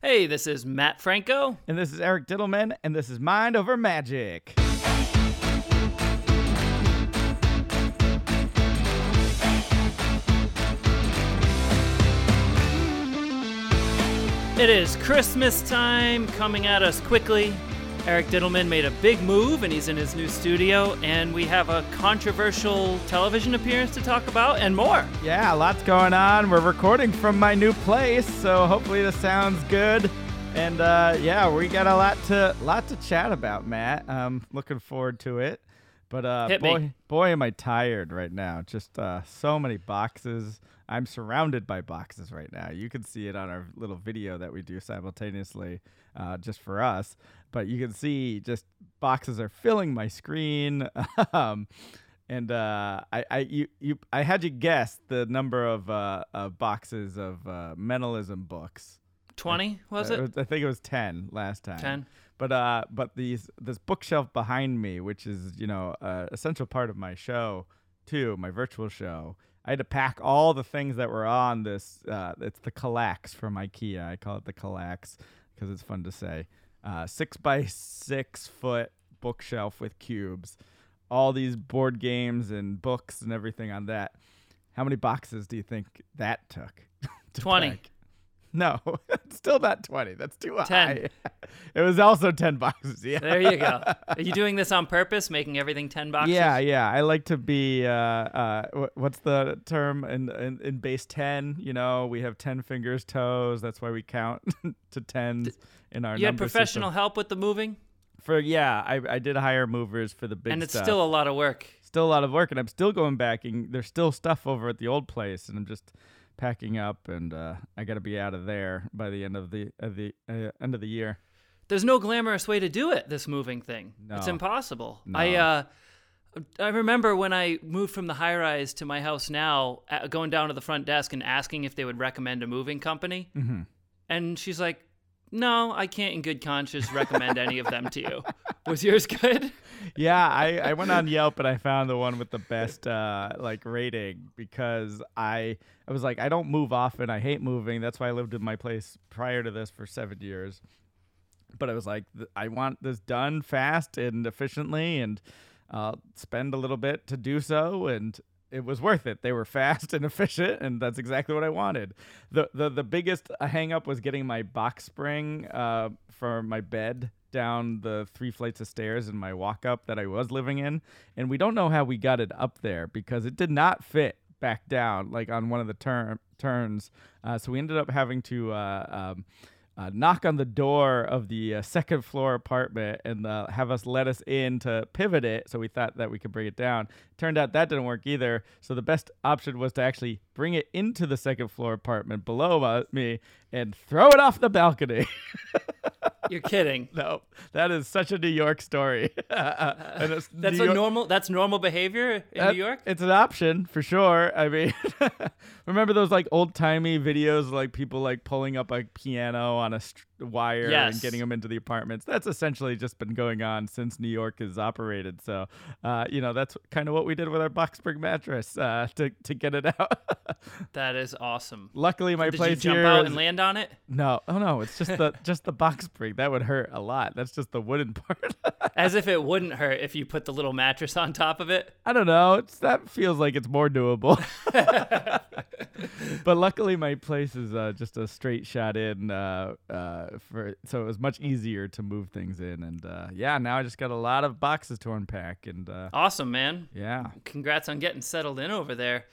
Hey, this is Matt Franco. And this is Eric Dittelman, and this is Mind Over Magic. It is Christmas time coming at us quickly. Eric Dittelman made a big move and he's in his new studio, and we have a controversial television appearance to talk about and more. Yeah, lots going on. We're recording from my new place, so hopefully this sounds good. And uh, yeah, we got a lot to lot to chat about, Matt. Um, looking forward to it. But uh, boy, boy, am I tired right now. Just uh, so many boxes. I'm surrounded by boxes right now. You can see it on our little video that we do simultaneously, uh, just for us. But you can see just boxes are filling my screen. um, and uh, I, I, you, you, I had you guess the number of uh, uh, boxes of uh, mentalism books. 20, was Uh, it? I think it was ten last time. 10. But uh, but these this bookshelf behind me, which is you know a essential part of my show too, my virtual show. I had to pack all the things that were on this. Uh, it's the Kallax from IKEA. I call it the Kallax because it's fun to say. Uh, six by six foot bookshelf with cubes. All these board games and books and everything on that. How many boxes do you think that took? to 20. pack? No, still not 20. That's too 10. high. it was also 10 boxes. Yeah. There you go. Are you doing this on purpose, making everything 10 boxes? Yeah, yeah. I like to be uh uh what's the term in, in in base 10, you know, we have 10 fingers, toes. That's why we count to 10s in our You had professional system. help with the moving, For yeah, I I did hire movers for the big and it's stuff. still a lot of work. still a lot of work and I'm still going back and there's still stuff over at the old place and I'm just packing up and uh I got to be out of there by the end of the of the uh, end of the year. There's no glamorous way to do it, this moving thing. It's impossible. No. I uh I remember when I moved from the high rise to my house now, uh, going down to the front desk and asking if they would recommend a moving company. Mhm. And she's like, "No, I can't in good conscience recommend any of them to you." Was yours good? yeah, I, I went on Yelp and I found the one with the best uh, like rating because I I was like I don't move often. I hate moving. That's why I lived in my place prior to this for seven years. But I was like I want this done fast and efficiently and uh, spend a little bit to do so and. It was worth it. They were fast and efficient, and that's exactly what I wanted. the the The biggest hang up was getting my box spring uh, for my bed down the three flights of stairs in my walk up that I was living in. And we don't know how we got it up there because it did not fit back down like on one of the turn turns. Uh, so we ended up having to uh, um, uh, knock on the door of the uh, second floor apartment and uh, have us let us in to pivot it. So we thought that we could bring it down. Turned out that didn't work either. So the best option was to actually bring it into the second floor apartment below uh, me and throw it off the balcony. You're kidding. No, that is such a New York story. And it's That's New a York- normal. That's normal behavior in that- New York. It's an option for sure. I mean, remember those like old timey videos, of, like people like pulling up a piano on a st- wire Yes. and getting them into the apartments. That's essentially just been going on since New York is operated. So, uh, you know, that's kind of what we did with our box spring mattress uh, to to get it out. That is awesome. Luckily, my Did place you jump here out is- and land on it? no, oh no, it's just the just the box spring that would hurt a lot. That's just the wooden part. As if it wouldn't hurt if you put the little mattress on top of it. I don't know. It's that feels like it's more doable. but luckily, my place is uh, just a straight shot in, uh, uh, for so it was much easier to move things in. And uh, yeah, now I just got a lot of boxes to unpack. And uh, Awesome, man. yeah, Congrats on getting settled in over there.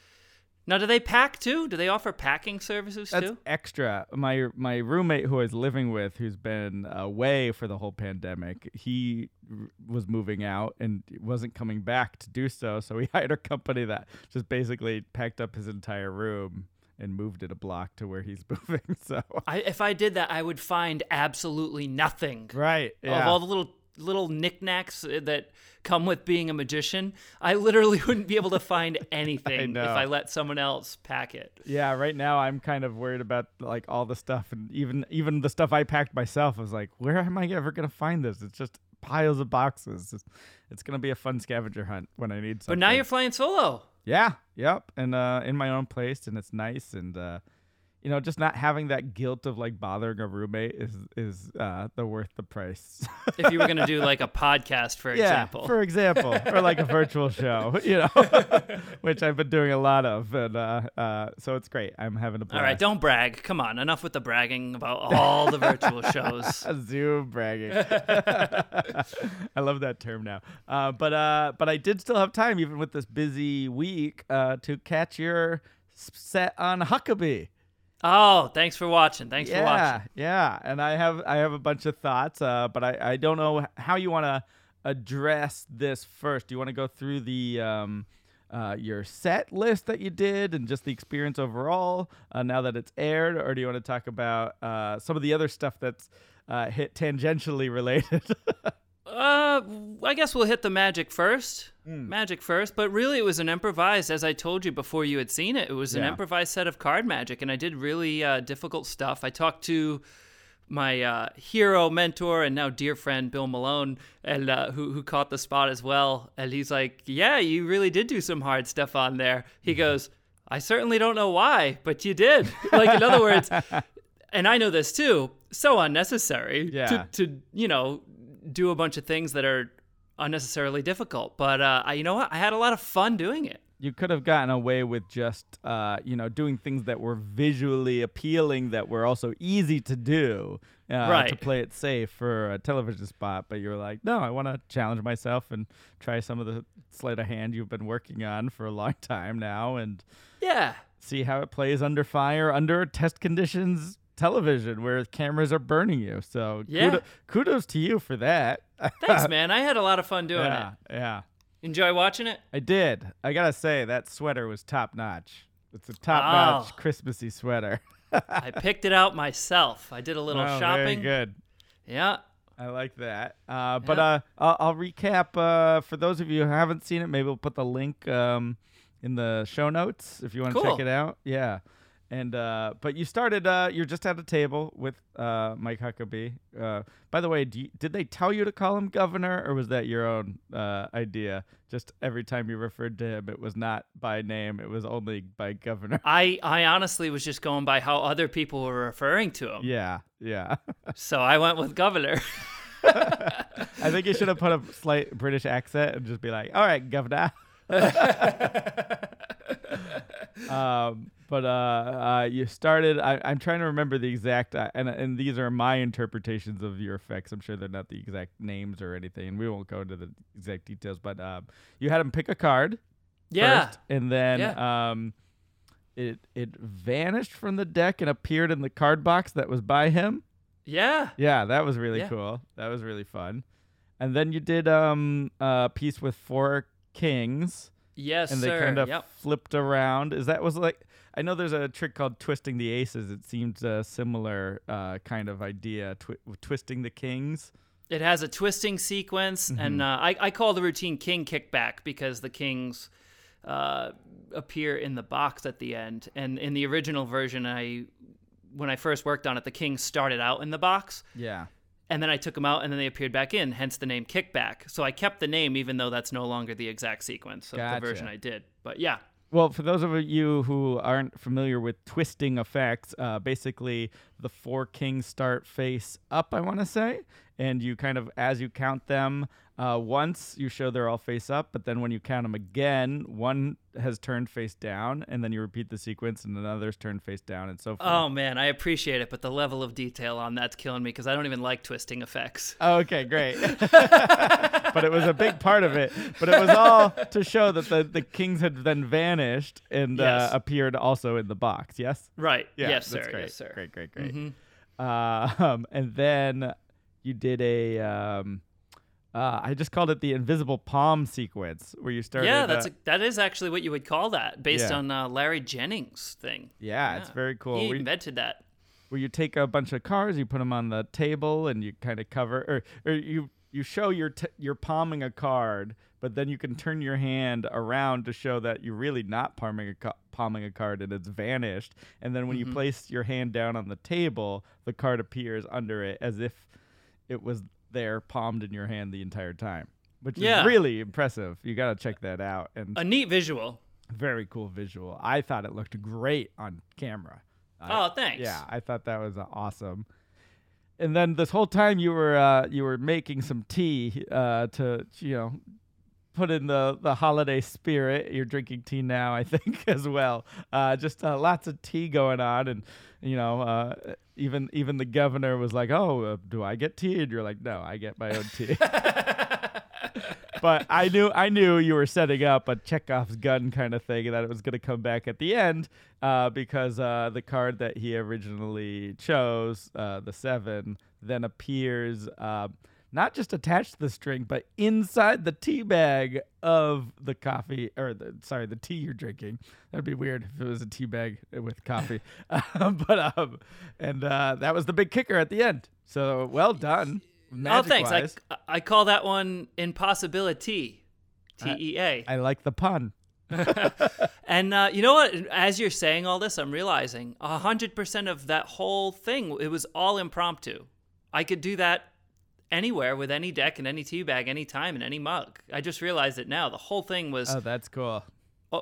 Now, do they pack too? Do they offer packing services that's too? extra. My my roommate who I was living with, who's been away for the whole pandemic, he r- was moving out and wasn't coming back to do so. So we hired a company that just basically packed up his entire room and moved it a block to where he's moving. So I, if I did that, I would find absolutely nothing right, of yeah. all the little little knickknacks uh, that come with being a magician. I literally wouldn't be able to find anything if. I let someone else pack it. yeah, right now I'm kind of worried about like all the stuff and even even the stuff I packed myself. I was like, where am I ever gonna find this? It's just piles of boxes. It's, it's gonna be a fun scavenger hunt when I need something. But now you're flying solo. Yeah, yep, and uh, in my own place, and it's nice, and uh, you know, just not having that guilt of like bothering a roommate is is uh, the worth the price. if you were gonna do like a podcast, for yeah, example. for example, or like a virtual show, you know, which I've been doing a lot of, and uh, uh, so it's great. I'm having a blast. All right, don't brag. Come on, enough with the bragging about all the virtual shows. Zoom bragging. I love that term now. Uh, but uh, but I did still have time, even with this busy week, uh, to catch your set on Huckabee. Oh, thanks for watching. Thanks yeah, for watching. yeah. And I have I have a bunch of thoughts, uh, but I I don't know how you want to address this first. Do you want to go through the um, uh, your set list that you did and just the experience overall uh, now that it's aired, or do you want to talk about uh, some of the other stuff that's uh, hit tangentially related? Uh, I guess we'll hit the magic first. Magic first, but really it was an improvised, as I told you before you had seen it. It was an Yeah. improvised set of card magic, and I did really uh, difficult stuff. I talked to my uh, hero, mentor, and now dear friend Bill Malone, and uh, who who caught the spot as well. And he's like, "Yeah, you really did do some hard stuff on there." He goes, "I certainly don't know why, but you did." like in other words, and I know this too. So unnecessary Yeah. to to you know do a bunch of things that are unnecessarily difficult. But uh, I, you know what? I had a lot of fun doing it. you could have gotten away with just uh, you know doing things that were visually appealing that were also easy to do uh, to play it safe for a television spot but you were like no i want to challenge myself and try some of the sleight of hand you've been working on for a long time now and Yeah. see how it plays under fire under test conditions television where cameras are burning you so Yeah. kudo- kudos to you for that Thanks, man. I had a lot of fun doing yeah it. yeah Enjoy watching it? I did. I gotta say that sweater was top notch. It's a top notch Oh. Christmassy sweater. I picked it out myself. I did a little Oh, shopping. Very good. Yeah. I like that. Uh, but Yeah. uh, I'll, I'll recap uh, for those of you who haven't seen it. Maybe we'll put the link um, in the show notes if you want to Cool. check it out. Yeah. And uh, but you started. Uh, you're just at a table with uh, Mike Huckabee. Uh, by the way, do you, did they tell you to call him governor, or was that your own uh, idea? Just every time you referred to him, it was not by name; it was only by governor. I, I honestly was just going by how other people were referring to him. yeah, yeah. So I went with governor. I think you should have put a slight British accent and just be like, "All right, governor." um, but uh, uh, you started. I, I'm trying to remember the exact, uh, and and these are my interpretations of your effects. I'm sure they're not the exact names or anything. and We won't go into the exact details. But um, you had him pick a card yeah. first, and then Yeah. um, it it vanished from the deck and appeared in the card box that was by him. Yeah. Yeah, that was really Yeah. cool. That was really fun. And then you did um a piece with four kings, Yes, and they sir. kind of Yep. flipped around. Is that was like I know there's a trick called twisting the aces. It seems a similar uh, kind of idea, twi- twisting the kings. It has a twisting sequence, Mm-hmm. and uh, I, I call the routine king kickback because the kings uh, appear in the box at the end. And in the original version, I when I first worked on it, the kings started out in the box, Yeah. and then I took them out, and then they appeared back in. Hence the name kickback. So I kept the name, even though that's no longer the exact sequence of Gotcha. the version I did. But yeah, Well, for those of you who aren't familiar with twisting effects, uh, basically the four kings start face up, I want to say. And you kind of, as you count them, uh, once you show they're all face up, but then when you count them again, one has turned face down, and then you repeat the sequence, and another's turned face down, and so forth. Oh man, I appreciate it, but the level of detail on that's killing me because I don't even like twisting effects. Okay, great. but it was a big part of it. But it was all to show that the, the kings had then vanished and Yes. uh, appeared also in the box. Yes? Right. Yeah, yes, sir. Great. Yes, sir. Great, great, great. Mhm. Uh, um, and then you did a. Um, uh, I just called it the invisible palm sequence, where you started. Yeah, that's uh, a, that is actually what you would call that, based Yeah. on uh, Larry Jennings' thing. yeah, it's very cool. He you- invented that. where you take a bunch of cards, you put them on the table, and you kind of cover, or, or you you show your t- you're palming a card, but then you can turn your hand around to show that you're really not palming a ca- palming a card and it's vanished. And then when Mm-hmm. you place your hand down on the table, the card appears under it as if it was there palmed in your hand the entire time, which Yeah. is really impressive. You got to check that out and A neat visual. very cool visual. I thought it looked great on camera. oh, thanks. Yeah, I thought that was uh, awesome. And then this whole time you were uh, you were making some tea uh, to you know put in the the holiday spirit. You're drinking tea now, I think, as well. Uh, just uh, lots of tea going on, and you know, uh, even even the governor was like, "Oh, uh, do I get tea?" And you're like, "No, I get my own tea." but I knew I knew you were setting up a Chekhov's gun kind of thing, and that it was going to come back at the end uh, because uh, the card that he originally chose, uh, the seven, then appears uh, not just attached to the string, but inside the tea bag of the coffee, or the, sorry, the tea you're drinking. That'd be weird if it was a tea bag with coffee. but um, and uh, that was the big kicker at the end. So well done. oh, thanks. I, I call that one impossibility. T E A. I like the pun. and uh, you know what? As you're saying all this, I'm realizing hundred percent of that whole thing it was all impromptu. I could do that anywhere with any deck and any tea bag, anytime and any mug. I just realized it now. The whole thing was Oh, that's cool.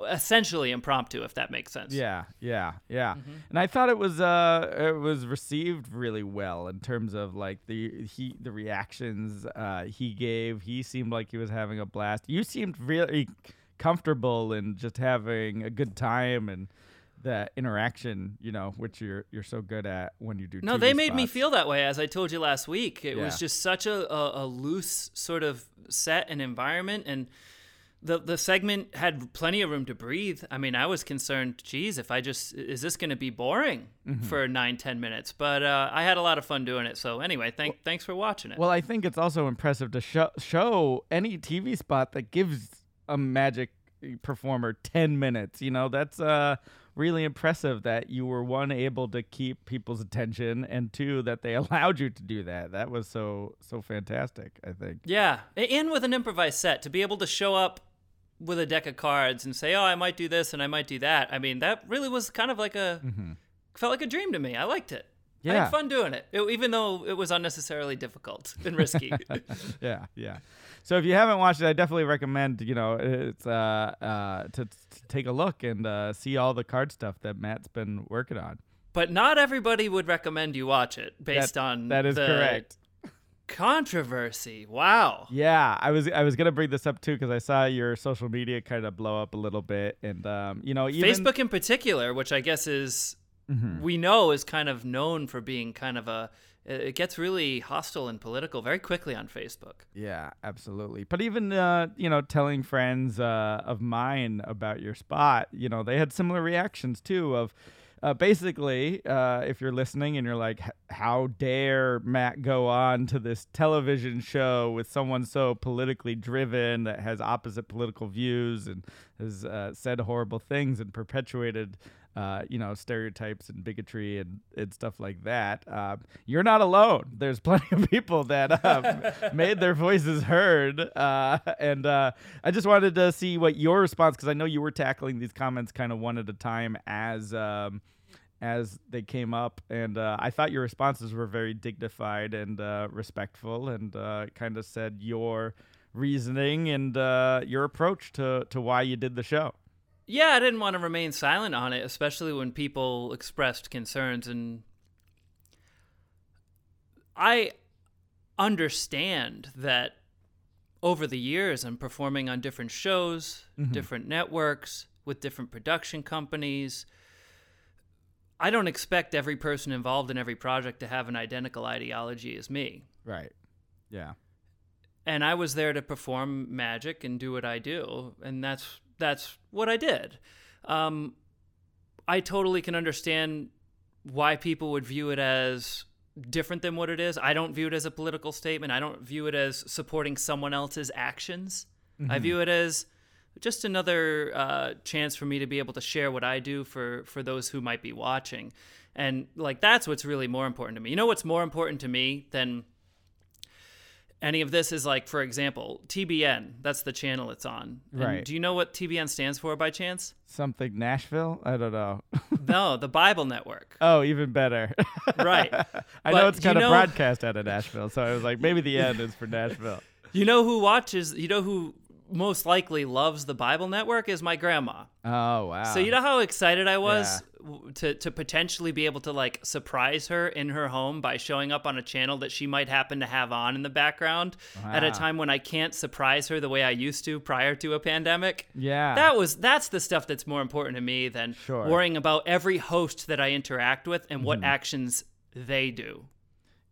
essentially impromptu, if that makes sense. Yeah, yeah, yeah. Mm-hmm. And I thought it was uh it was received really well in terms of like the he the reactions uh he gave. He seemed like he was having a blast. You seemed really comfortable and just having a good time and that interaction, you know, which you're you're so good at when you do. No, they made spots. me feel that way, as I told you last week. It Yeah. was just such a, a, a loose sort of set and environment, and the the segment had plenty of room to breathe. I mean, I was concerned, geez, if I just is this going to be boring Mm-hmm. for nine ten minutes? But uh, I had a lot of fun doing it. So anyway, thank thanks for watching it. Well, I think it's also impressive to show show any TV spot that gives a magic performer 10 minutes. You know, that's uh really impressive that you were one able to keep people's attention and two that they allowed you to do that. That was so so fantastic, I think. Yeah, and with an improvised set to be able to show up with a deck of cards and say, "Oh, I might do this and I might do that." I mean, that really was kind of like a mm-hmm. felt like a dream to me. I liked it. I. Yeah. had fun doing it, It- even though it was unnecessarily difficult and risky. yeah, yeah. So if you haven't watched it, I definitely recommend you know it's uh uh to, to take a look and uh, see all the card stuff that Matt's been working on. but not everybody would recommend you watch it based That- on that is correct. Controversy. Wow. Yeah, I was I was gonna bring this up too because I saw your social media kind of blow up a little bit, and um, you know, even Facebook in particular, which I guess is Mm-hmm. we know is kind of known for being kind of a it gets really hostile and political very quickly on Facebook. Yeah, absolutely. But even uh, you know, telling friends uh, of mine about your spot, you know, they had similar reactions too. Of uh, basically, uh, if you're listening and you're like, "How dare Matt go on to this television show with someone so politically driven that has opposite political views and has uh, said horrible things and perpetuated." Uh, you know, stereotypes and bigotry and, and stuff like that. Um, you're not alone. There's plenty of people that um, made their voices heard. Uh, and uh, I just wanted to see what your response, because I know you were tackling these comments kind of one at a time as um, as they came up, and uh, I thought your responses were very dignified and uh, respectful, and uh, kind of said your reasoning and uh, your approach to to why you did the show. Yeah, I didn't want to remain silent on it, especially when people expressed concerns and I understand that over the years I'm performing on different shows, mm-hmm. different networks, with different production companies. I don't expect every person involved in every project to have an identical ideology as me. Right. Yeah. and I was there to perform magic and do what I do, and that's that's what I did. Um, I totally can understand why people would view it as different than what it is. I don't view it as a political statement. I don't view it as supporting someone else's actions. I view it as just another uh, chance for me to be able to share what I do for for those who might be watching, and like that's what's really more important to me. You know what's more important to me than any of this is like, for example, TBN. That's the channel it's on. And Right. Do you know what TBN stands for by chance? Something Nashville? I don't know. No, the Bible Network. oh, even better. Right. I But know it's kind of know- broadcast out of Nashville, so I was like, maybe the end is for Nashville. You know who watches? You know who most likely loves the Bible Network is my grandma. Oh wow! So you know how excited I was yeah. to to potentially be able to like surprise her in her home by showing up on a channel that she might happen to have on in the background wow. at a time when I can't surprise her the way I used to prior to a pandemic. Yeah. That was that's the stuff that's more important to me than sure. worrying about every host that I interact with and what mm. actions they do.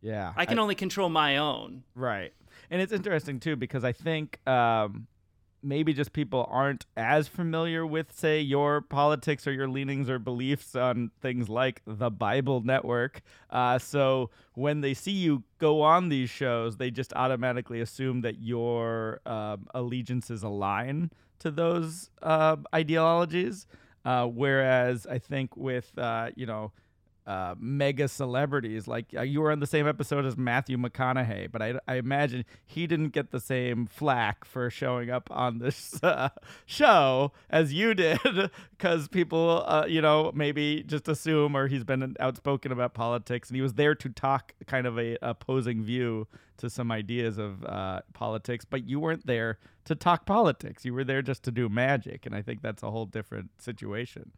Yeah. I can I, only control my own. Right. And it's interesting too because I think um maybe just people aren't as familiar with, say, your politics or your leanings or beliefs on things like the Bible Network. Uh, so when they see you go on these shows, they just automatically assume that your um, allegiances align to those uh, ideologies. Uh, whereas I think with, uh, you know, uh, mega celebrities. Like uh, you were on the same episode as Matthew McConaughey, but I, I imagine he didn't get the same flack for showing up on this uh, show as you did, because people, uh, you know, maybe just assume or he's been outspoken about politics, and he was there to talk kind of a opposing view to some ideas of uh, politics, but you weren't there to talk politics. You were there just to do magic, and I think that's a whole different situation.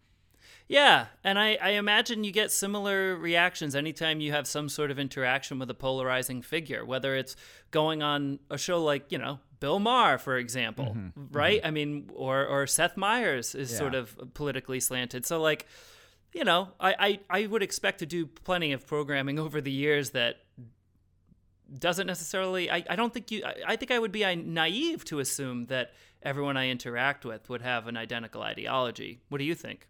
Yeah, and I, I imagine you get similar reactions anytime you have some sort of interaction with a polarizing figure, whether it's going on a show like, you know, Bill Maher, for example, mm-hmm. mm-hmm. right? Mm-hmm. I mean, or, or Seth Meyers is yeah. sort of politically slanted. So, like, you know, I, I, I would expect to do plenty of programming over the years that doesn't necessarily I, I don't think you I, I think I would be naive to assume that everyone I interact with would have an identical ideology. What do you think?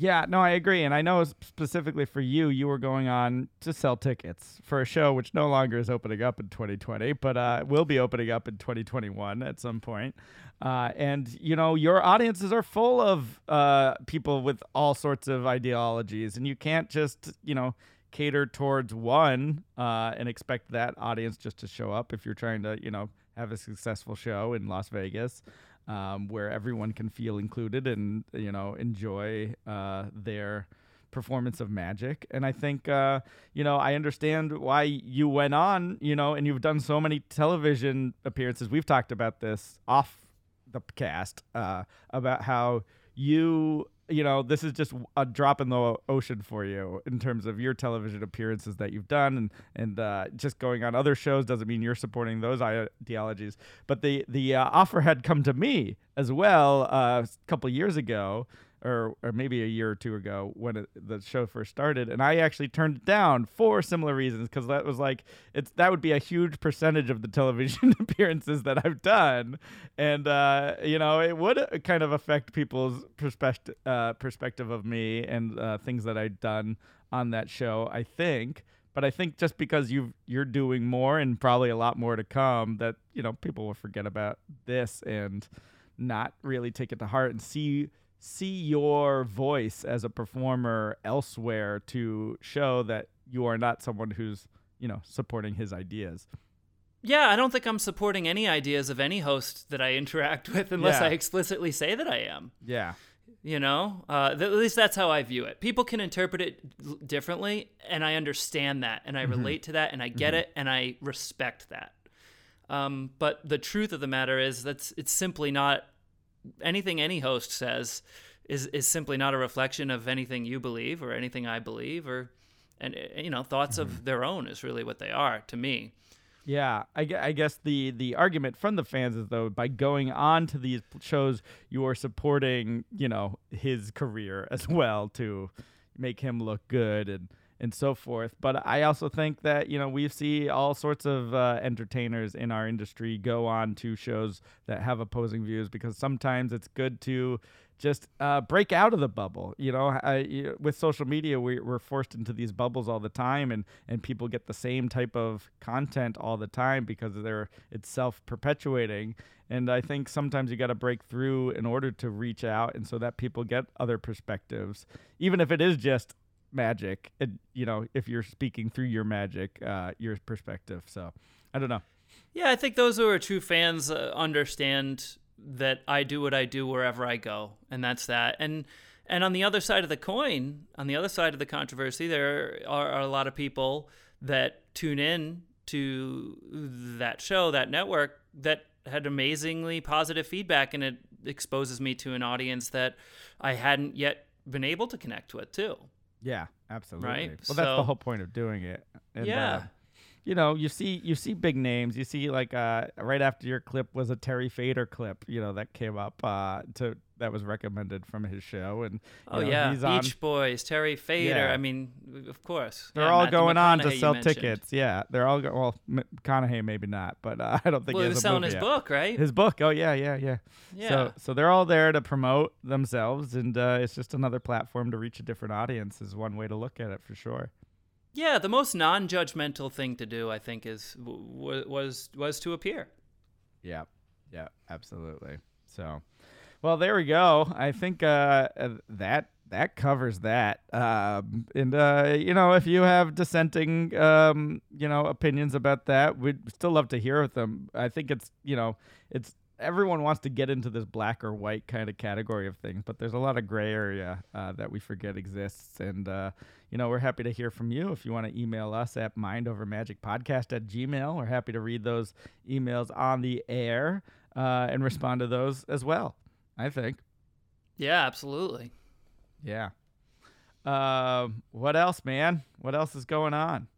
Yeah, no, I agree. And I know specifically for you, you were going on to sell tickets for a show which no longer is opening up in 2020, but uh, will be opening up in 2021 at some point. Uh, and, you know, your audiences are full of uh, people with all sorts of ideologies. And you can't just, you know, cater towards one uh, and expect that audience just to show up if you're trying to, you know, have a successful show in Las Vegas um, where everyone can feel included and you know enjoy uh, their performance of magic. And I think uh, you know I understand why you went on, you know, and you've done so many television appearances. We've talked about this off the cast uh, about how you you know, this is just a drop in the ocean for you in terms of your television appearances that you've done, and and uh, just going on other shows doesn't mean you're supporting those ideologies. But the the uh, offer had come to me as well uh, a couple years ago or or maybe a year or two ago when it, the show first started, and I actually turned it down for similar reasons because that was like it's that would be a huge percentage of the television appearances that I've done, and uh, you know it would kind of affect people's perspective uh, perspective of me and uh, things that I'd done on that show. I think. But I think just because you you're doing more and probably a lot more to come, that you know people will forget about this and not really take it to heart and see see your voice as a performer elsewhere to show that you are not someone who's you know supporting his ideas yeah i don't think i'm supporting any ideas of any host that i interact with unless yeah. i explicitly say that i am yeah you know uh, th- at least that's how i view it people can interpret it differently and i understand that and i mm-hmm. relate to that and i get mm-hmm. it and i respect that um, but the truth of the matter is that's it's simply not anything any host says is is simply not a reflection of anything you believe or anything I believe or and eh, you know thoughts mm-hmm. of their own is really what they are to me. Yeah, I, I guess the the argument from the fans is though by going on to these shows you are supporting you know his career as well to make him look good and and so forth. But I also think that you know we see all sorts of uh, entertainers in our industry go on to shows that have opposing views because sometimes it's good to just uh, break out of the bubble. You know, I, with social media, we, we're forced into these bubbles all the time, and and people get the same type of content all the time because they're it's self perpetuating. And I think sometimes you got to break through in order to reach out, and so that people get other perspectives, even if it is just magic and you know if you're speaking through your magic uh your perspective so i don't know yeah i think those who are true fans uh, understand that i do what i do wherever i go and that's that and and on the other side of the coin on the other side of the controversy there are, are a lot of people that tune in to that show that network that had amazingly positive feedback, and it exposes me to an audience that I hadn't yet been able to connect with too. Yeah, absolutely. Right? Well, that's the whole point of doing it. And, Yeah. uh, you know, you see, you see big names. You see, like, uh, right after your clip was a Terry Fator clip. You know, that came up uh, to that was recommended from his show, and Oh know, yeah. Beach Boys, Terry Fator. Yeah. I mean, of course. They're Yeah, all Matthew going on to sell tickets. Yeah, they're all go- well. M- McConaughey maybe not, but uh, I don't think Well, he he was selling his yet. book, right? His book. Oh yeah, yeah, yeah. yeah. So so they're all there to promote themselves, and uh, it's just another platform to reach a different audience. Is one way to look at it for sure. Yeah, the most non-judgmental thing to do, I think, is w- was was to appear. Yeah, yeah, absolutely. So, well, there we go. I think uh, uh, that that covers that. Um, and uh, you know, if you have dissenting, um, you know, opinions about that, we'd still love to hear them. I think it's you know, it's everyone wants to get into this black or white kind of category of things, but there's a lot of gray area uh, that we forget exists. And uh, you know, we're happy to hear from you. If you want to email us at mindovermagicpodcast at gmail, we're happy to read those emails on the air uh, and respond to those as well. I think. Yeah, absolutely. Yeah. Um, what else, man? What else is going on?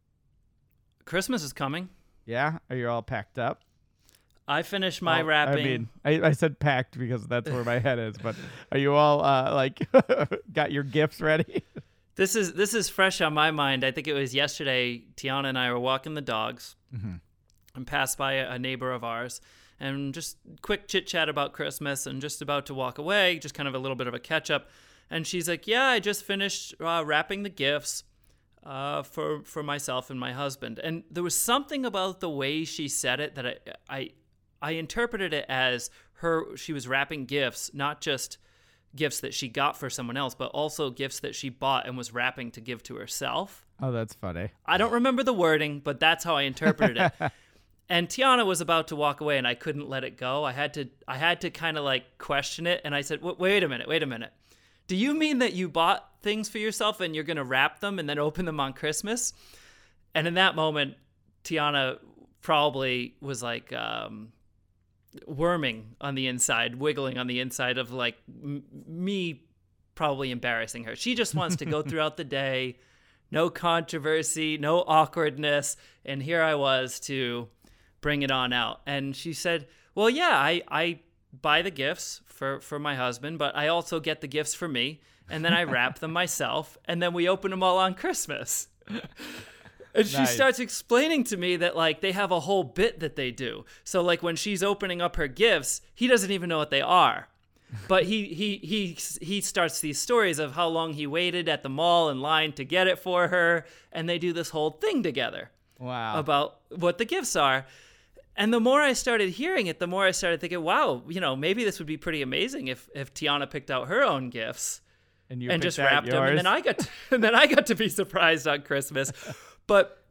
Christmas is coming. Yeah, are you all packed up? I finished my Oh, wrapping. I mean, I, I said packed because that's where my head is. But are you all uh, like got your gifts ready? This is this is fresh on my mind. I think it was yesterday. Tiana and I were walking the dogs and passed by a, a neighbor of ours, and just quick chit chat about Christmas, and just about to walk away, just kind of a little bit of a catch up. And she's like, "Yeah, I just finished uh, wrapping the gifts uh, for for myself and my husband." And there was something about the way she said it that I I, I interpreted it as her she was wrapping gifts, not just gifts that she got for someone else, but also gifts that she bought and was wrapping to give to herself. Oh, that's funny. I don't remember the wording, but that's how I interpreted it. and Tiana was about to walk away and I couldn't let it go. I had to I had to kind of like question it and I said, "Wait- "Wait a minute, wait a minute. Do you mean that you bought things for yourself and you're going to wrap them and then open them on Christmas?" And in that moment, Tiana probably was like um worming on the inside, wiggling on the inside of like m- me probably embarrassing her. She just wants to go throughout the day, no controversy, no awkwardness, and here I was to bring it on out. And she said, "Well, yeah, I I buy the gifts for for my husband, but I also get the gifts for me, and then I wrap them myself, and then we open them all on Christmas." And she starts explaining to me that like they have a whole bit that they do. So like when she's opening up her gifts, he doesn't even know what they are. But he he he he starts these stories of how long he waited at the mall in line to get it for her, and they do this whole thing together Wow. about what the gifts are. And the more I started hearing it, the more I started thinking, wow, you know, maybe this would be pretty amazing if if Tiana picked out her own gifts and you and just wrapped them, and then? I got to, and then I got to be surprised on Christmas. But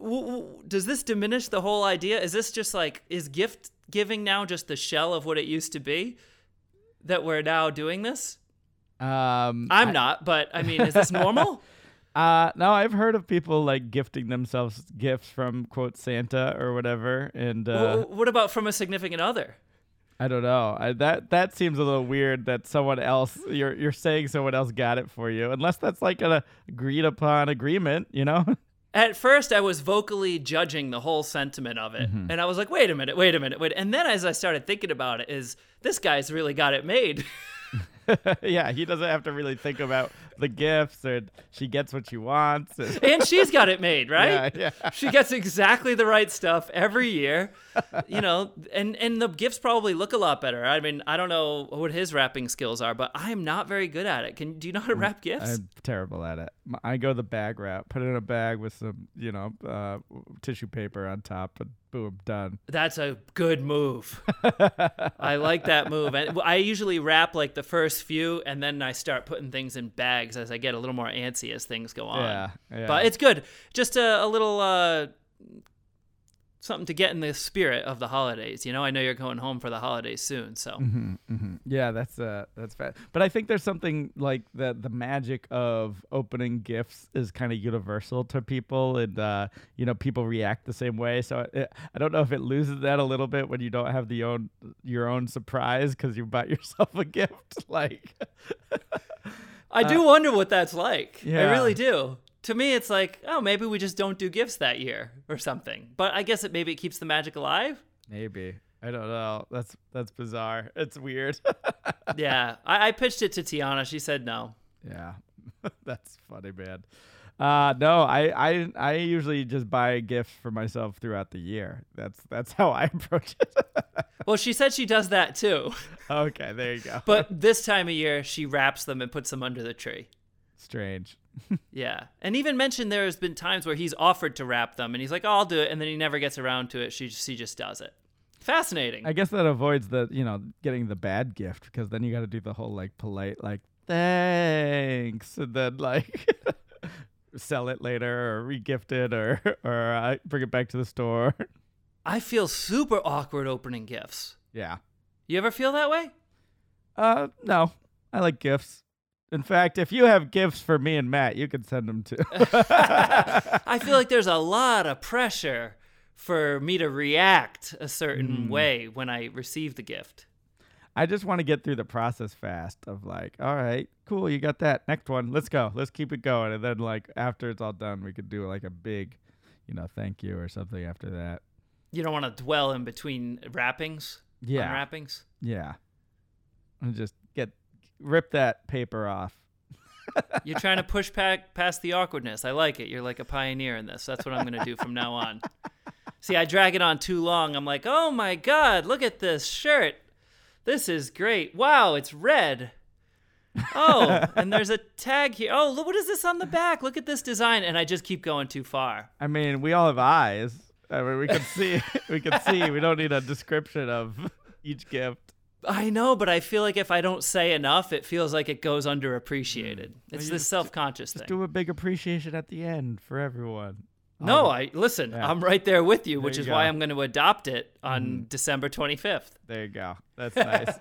w- w- does this diminish the whole idea? Is this just like is gift giving now just the shell of what it used to be? That we're now doing this? Um, I'm not, but I mean, is this normal? Uh, no, I've heard of people like gifting themselves gifts from quote Santa or whatever, and uh, W- what about from a significant other? I don't know. I, that that seems a little weird that someone else you're you're saying someone else got it for you, unless that's like an agreed upon agreement, you know? At first, I was vocally judging the whole sentiment of it, mm-hmm. and I was like, "Wait a minute, wait a minute, wait." And then, as I started thinking about it, is this guy's really got it made? yeah, he doesn't have to really think about the gifts, or she gets what she wants. and- and she's got it made, right? Yeah, yeah. She gets exactly the right stuff every year, you know, and and the gifts probably look a lot better. I mean, I don't know what his wrapping skills are, but I am not very good at it. Can do you know how to wrap gifts? I'm terrible at it. I go the bag wrap, put it in a bag with some, you know, uh, tissue paper on top, and boom, done. That's a good move. I like that move. And I usually wrap like the first few, and then I start putting things in bags as I get a little more antsy as things go on. Yeah, yeah. But it's good. Just a, a little uh, something to get in the spirit of the holidays. You know, I know you're going home for the holidays soon, so Mm-hmm, hmm Yeah, that's uh, that's bad. But I think there's something like the the magic of opening gifts is kind of universal to people, and uh, you know, people react the same way. So it, I don't know if it loses that a little bit when you don't have the own your own surprise because you bought yourself a gift. Like, I do wonder what that's like. I really do. To me, it's like, oh, maybe we just don't do gifts that year or something. But I guess it maybe it keeps the magic alive. maybe I don't know. That's that's bizarre. It's weird. yeah, I, I pitched it to Tiana. She said no. Yeah, that's funny, man. Uh, no, I, I I usually just buy gifts for myself throughout the year. That's that's how I approach it. Well, she said she does that too. okay, there you go. But this time of year, she wraps them and puts them under the tree. Strange. Yeah. And even mentioned there's been times where he's offered to wrap them and he's like, oh, I'll do it. And then he never gets around to it. She, she just does it. Fascinating. I guess that avoids the you know getting the bad gift because then you got to do the whole like polite like thanks and then like sell it later or regift it or or uh, bring it back to the store. I feel super awkward opening gifts. yeah. You ever feel that way? Uh, no, I like gifts. In fact, if you have gifts for me and Matt, you can send them too. I feel like there's a lot of pressure for me to react a certain hmm. way when I receive the gift. I just want to get through the process fast of like, all right, cool, you got that. Next one, let's go. Let's keep it going. And then like after it's all done, we could do like a big, you know, thank you or something after that. You don't want to dwell in between wrappings, Yeah. Wrappings. Yeah. And just rip that paper off. You're trying to push back past the awkwardness. I like it. You're like a pioneer in this. That's what I'm going to do from now on. See, I drag it on too long. I'm like, oh my God, look at this shirt. This is great. Wow, it's red. Oh, and there's a tag here. Oh, look, what is this on the back? Look at this design. And I just keep going too far. I mean, we all have eyes. I mean, we can see. we can see. We don't need a description of each gift. I know, but I feel like if I don't say enough, it feels like it goes underappreciated. Mm. It's you this self conscious thing. Do a big appreciation at the end for everyone. No, Oh, I listen. yeah. I'm right there with you, which you is why. I'm going to adopt it on mm-hmm. December 25th. There you go. That's nice.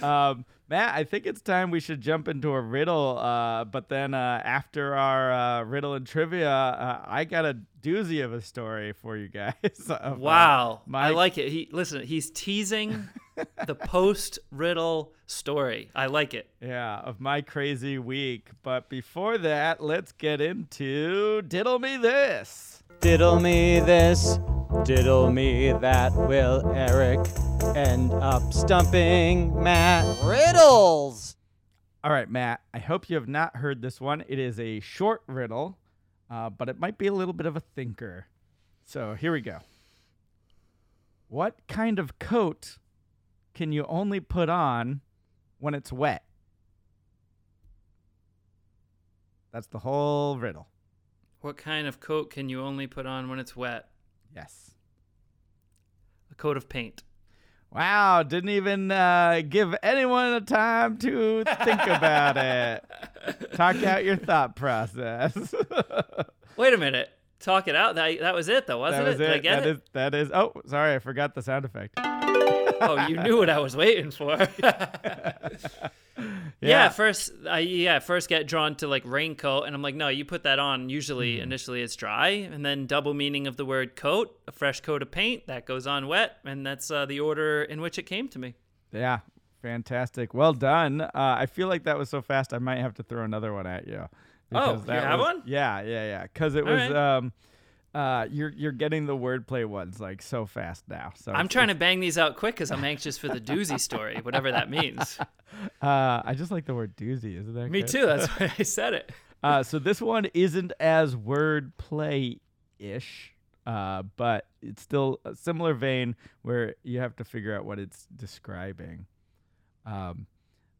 um, Matt, I think it's time we should jump into a riddle. Uh, but then uh, after our uh, riddle and trivia, uh, I got a doozy of a story for you guys. of, uh, Wow, my- I like it. He listen. He's teasing the post riddle story. I like it. yeah, of my crazy week. But before that, let's get into diddle me this. Diddle me this, diddle me that. Will Eric end up stumping Matt? Riddles! All right, Matt. I hope you have not heard this one. It is a short riddle, uh, but it might be a little bit of a thinker. So here we go. What kind of coat can you only put on when it's wet? That's the whole riddle. What kind of coat can you only put on when it's wet? Yes. A coat of paint. Wow, didn't even uh, give anyone a time to think about it. Talk out your thought process. Wait a minute. Talk it out. That that was it though, wasn't that was it? it. Did I get That it? is- that is. Oh, sorry, I forgot the sound effect. oh, you knew what I was waiting for. yeah. first I yeah, first get drawn to like raincoat and I'm like, no, you put that on. Usually Hmm. initially it's dry, and then double meaning of the word coat, a fresh coat of paint, that goes on wet, and that's uh, the order in which it came to me. Yeah, fantastic. Well done. Uh, I feel like that was so fast. I might have to throw another one at you. Oh, you have was- one? Yeah, yeah, yeah. Because it All was. right. Um, uh, you're you're getting the wordplay ones like so fast now. So I'm trying to bang these out quick because I'm anxious for the doozy story, whatever that means. Uh, I just like the word doozy. Isn't that Me good? too. That's why I said it. Uh, so this one isn't as wordplay ish, uh, but it's still a similar vein where you have to figure out what it's describing. Um,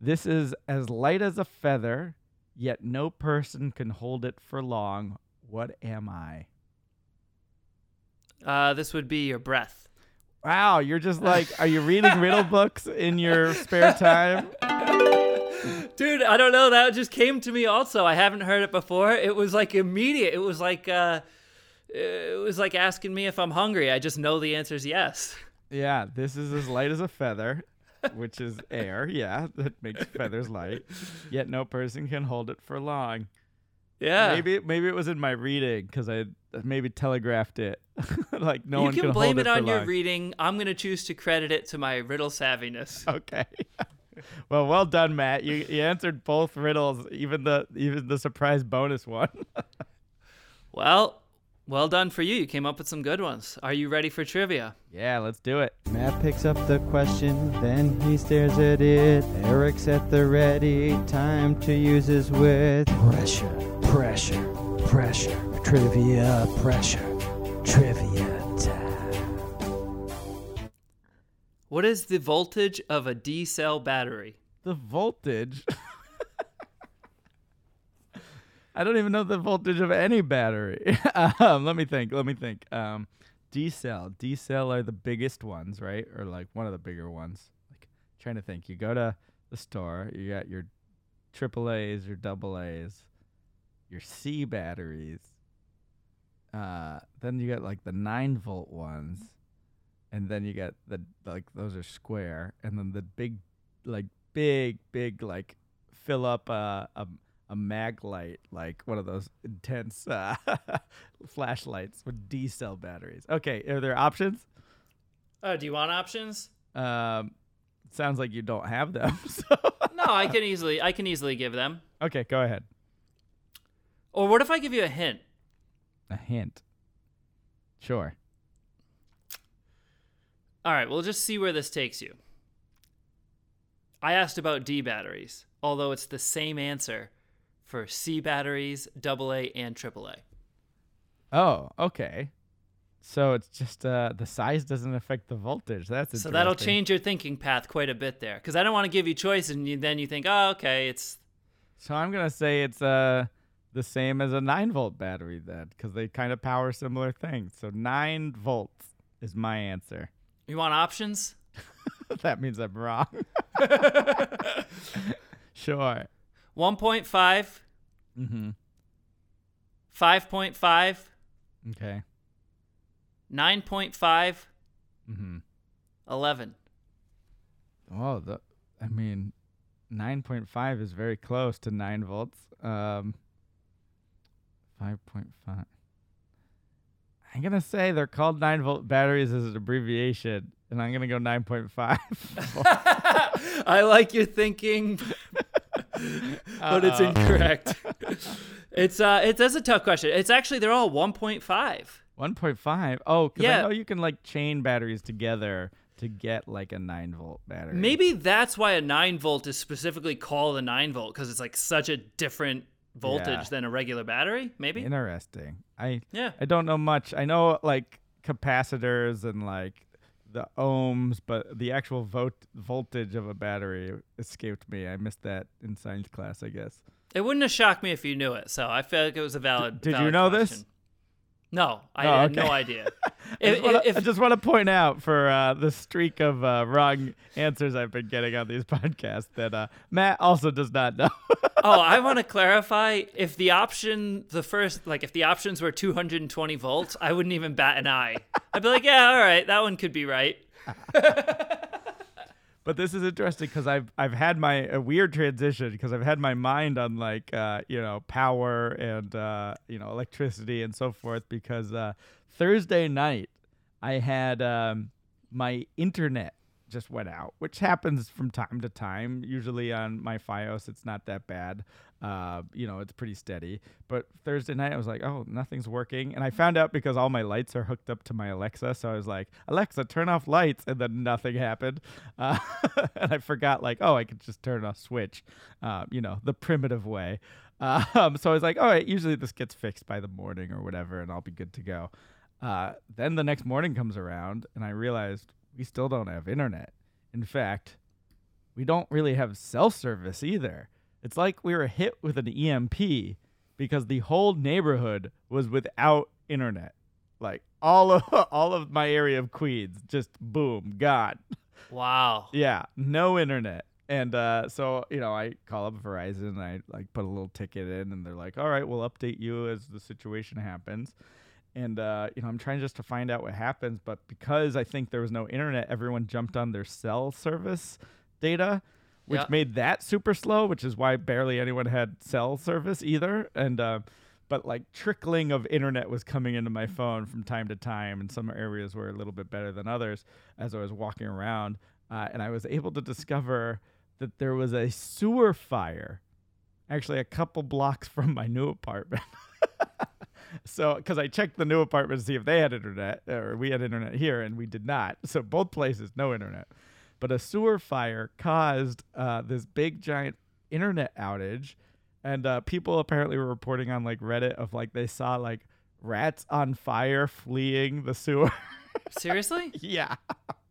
this is as light as a feather, yet no person can hold it for long. What am I? Uh, this would be your breath. Wow, you're just like, are you reading riddle books in your spare time? Dude, I don't know. That just came to me also. I haven't heard it before. It was like immediate. It was like uh it was like asking me if I'm hungry. I just know the answer is yes. Yeah, this is as light as a feather, which is air. Yeah, that makes feathers light. Yet no person can hold it for long. Yeah. Maybe maybe it was in my reading because I maybe telegraphed it. like no you one can can blame hold it it, on your long. reading. I'm going to choose to credit it to my riddle savviness. Okay. well, well done, Matt. You you answered both riddles, even the even the surprise bonus one. Well, well done for you. You came up with some good ones. Are you ready for trivia? yeah, let's do it. Matt picks up the question, then he stares at it. Eric's at the ready, time to use his wit. Pressure, pressure, pressure. Trivia, pressure, trivia time. What is the voltage of a D cell battery? The voltage. I don't even know the voltage of any battery. um, let me think. Let me think. Um, D cell. D cell are the biggest ones, right? Or like one of the bigger ones. Like trying to think. You go to the store. You got your triple A's, your double A's, your C batteries. Uh, then you got like the nine volt ones, and then you got the like those are square, and then the big, like big, big like fill up a a, a mag light, like one of those intense uh, flashlights with D cell batteries. Okay, are there options? Oh, do you want options? Um, sounds like you don't have them. So No, I can easily I can easily give them. okay, go ahead. Or what if I give you a hint? A hint. Sure. All right, we'll just see where this takes you. I asked about D batteries, although it's the same answer for C batteries, AA, and AAA. Oh, okay. So it's just uh, the size doesn't affect the voltage. That's So that'll change your thinking path quite a bit there, because I don't want to give you choice, and you, then you think, oh, okay, it's So I'm gonna say it's uh the same as a nine volt battery then, because they kind of power similar things. So nine volts is my answer. you want options? that means I'm wrong. sure. 1.5, Mm-hmm. 5.5, Okay. 9.5, Mm-hmm. 11. Oh, the I mean, nine point five is very close to nine volts. Um, five point five. I'm gonna say they're called nine volt batteries as an abbreviation, and I'm gonna go nine point five. I like your thinking, but it's incorrect. it's uh, it is a tough question. It's actually they're all 1.5. One point five. Oh, 'cause Yeah. I know you can like chain batteries together to get like a nine volt battery. Maybe that's why a 9 volt is specifically called a 9 volt because it's like such a different voltage Yeah. than a regular battery. Maybe. Interesting. I Yeah. I don't know much. I know like capacitors and like the ohms, but the actual vote voltage of a battery escaped me. I missed that in science class, I guess. It wouldn't have shocked me if you knew it. So I feel like it was a valid. did you valid know this? No, I Oh, had okay. no idea. I just wanna- if- I just want to point out for uh, the streak of uh, wrong answers I've been getting on these podcasts that uh, Matt also does not know. oh, I want to clarify. If the option, the first, like if the options were 220 volts, I wouldn't even bat an eye. I'd be like, yeah, all right, that one could be right. But this is interesting because I've I've had my a weird transition because I've had my mind on like uh, you know power and uh, you know electricity and so forth because uh, Thursday night I had um, my internet just went out, which happens from time to time. Usually on my FiOS, it's not that bad. Uh, you know, it's pretty steady. But Thursday night, I was like, oh, nothing's working. And I found out because all my lights are hooked up to my Alexa. So I was like, Alexa, turn off lights. And then nothing happened. Uh, and I forgot, like, oh, I could just turn off switch, uh, you know, the primitive way. Um, so I was like, all right, usually this gets fixed by the morning or whatever, and I'll be good to go. Uh, then the next morning comes around, and I realized we still don't have internet. In fact, we don't really have cell service either. It's like we were hit with an EMP because the whole neighborhood was without internet. Like all of all of my area of Queens, just boom, gone. Wow. Yeah, no internet. And uh, so, you know, I call up Verizon and I like put a little ticket in and they're like, all right, we'll update you as the situation happens. and uh, you know I'm trying just to find out what happens. But because I think there was no internet, everyone jumped on their cell service data, which Yeah. made that super slow. Which is why barely anyone had cell service either. And uh, but like trickling of internet was coming into my phone from time to time, and some areas were a little bit better than others as I was walking around, uh, and I was able to discover that there was a sewer fire actually a couple blocks from my new apartment. so, because I checked the new apartment to see if they had internet, or we had internet here, and we did not. So, both places, no internet. But a sewer fire caused uh, this big, giant internet outage. And uh, people apparently were reporting on like Reddit of like they saw like rats on fire fleeing the sewer. Seriously? yeah.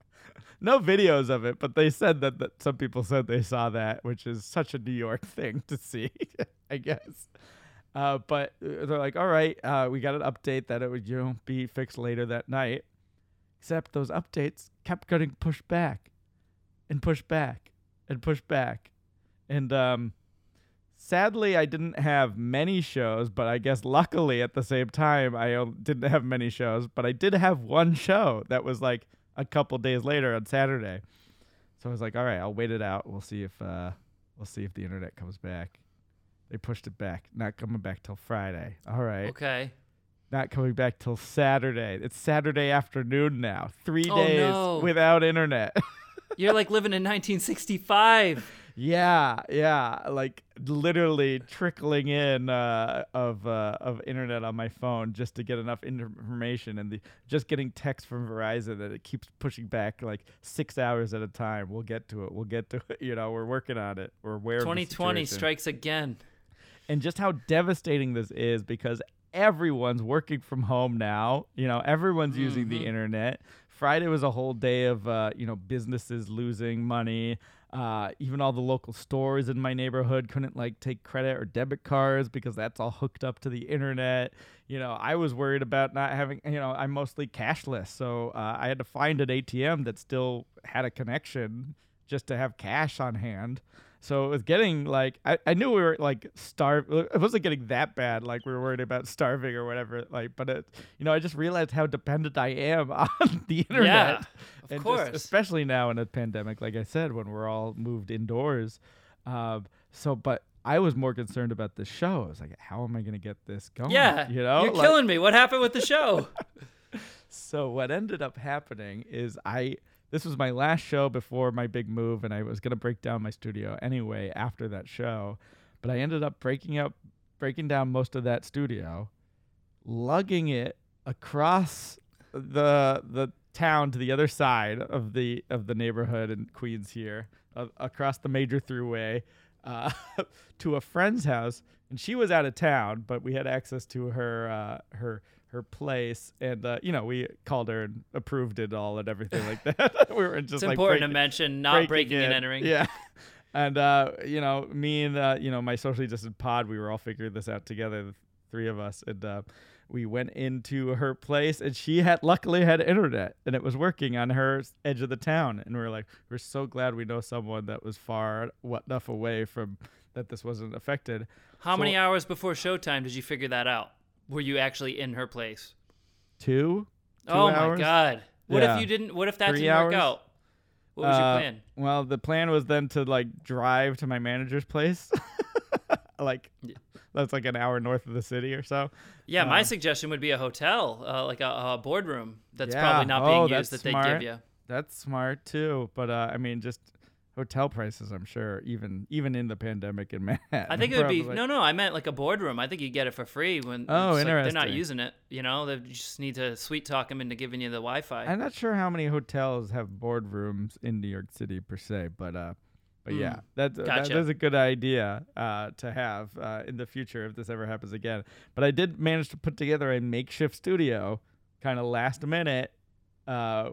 no videos of it, but they said that, that some people said they saw that, which is such a New York thing to see, I guess. Uh, but uh, they're like, all right, uh, we got an update that it would you know be fixed later that night. Except those updates kept getting pushed back, and push back, and push back, and um, sadly I didn't have many shows, but I guess luckily at the same time I didn't have many shows, but I did have one show that was like a couple days later on Saturday. So I was like, all right, I'll wait it out. We'll see if uh, we'll see if the internet comes back. They pushed it back, not coming back till Friday. All right, Okay. not coming back till Saturday. It's Saturday afternoon now. Three Oh, days no. without internet. You're like living in 1965. Yeah, yeah, like literally trickling in uh, of uh, of internet on my phone just to get enough information, and the just getting text from Verizon that it keeps pushing back like six hours at a time. We'll get to it. We'll get to it. You know, we're working on it. We're aware. the 2020 strikes again. and just how devastating this is because everyone's working from home now. You know, everyone's using the Mhm. internet. Friday was a whole day of uh, you know businesses losing money. Uh, even all the local stores in my neighborhood couldn't like take credit or debit cards because that's all hooked up to the internet. You know, I was worried about not having. You know, I'm mostly cashless, so uh, I had to find an ATM that still had a connection just to have cash on hand. So it was getting like I, I knew we were like starve. It wasn't getting that bad. Like we were worried about starving or whatever. Like, but it, you know, I just realized how dependent I am on the internet. Yeah, of And just- course. especially now in a pandemic, like I said, when we're all moved indoors. Um, so, but I was more concerned about the show. I was like, how am I going to get this going? yeah. you know, You're Like- killing me. What happened with the show? so what ended up happening is I this was my last show before my big move and I was going to break down my studio anyway after that show, but I ended up breaking up breaking down most of that studio, lugging it across the the town to the other side of the of the neighborhood in Queens here, uh, across the major throughway uh, to a friend's house, and she was out of town, but we had access to her uh, her her place, and uh, you know we called her and approved it all and everything like that. we were just It's like important to mention not breaking in. and entering. Yeah. And uh, you know, me and uh, you know, my socially distant pod, we were all figuring this out together, the three of us, and uh, we went into her place, and she had luckily had internet, and it was working on her edge of the town, and we were like, we're so glad we know someone that was far what enough away from that this wasn't affected. How many hours before showtime did you figure that out? Were you actually in her place? Two. Two oh hours? my god. What Yeah. if you didn't what if that Three didn't hours? work out? What was your Uh, plan? Well, the plan was then to like drive to my manager's place, like Yeah. that's like an hour north of the city or so. Yeah, my uh, suggestion would be a hotel, uh, like a, a boardroom that's Yeah. probably not Oh, being that's used that they give you. That's smart too, but uh, I mean, just hotel prices. I'm sure even even in the pandemic in Manhattan. I think it would be no, no. I meant like a boardroom. I think you get it for free when Oh, it's like they're not using it. You know, they just need to sweet talk them into giving you the Wi-Fi. I'm not sure how many hotels have boardrooms in New York City per se, but uh, but yeah, Mm. that, that Gotcha. is a good idea uh, to have uh, in the future if this ever happens again. But I did manage to put together a makeshift studio, kind of last minute, uh,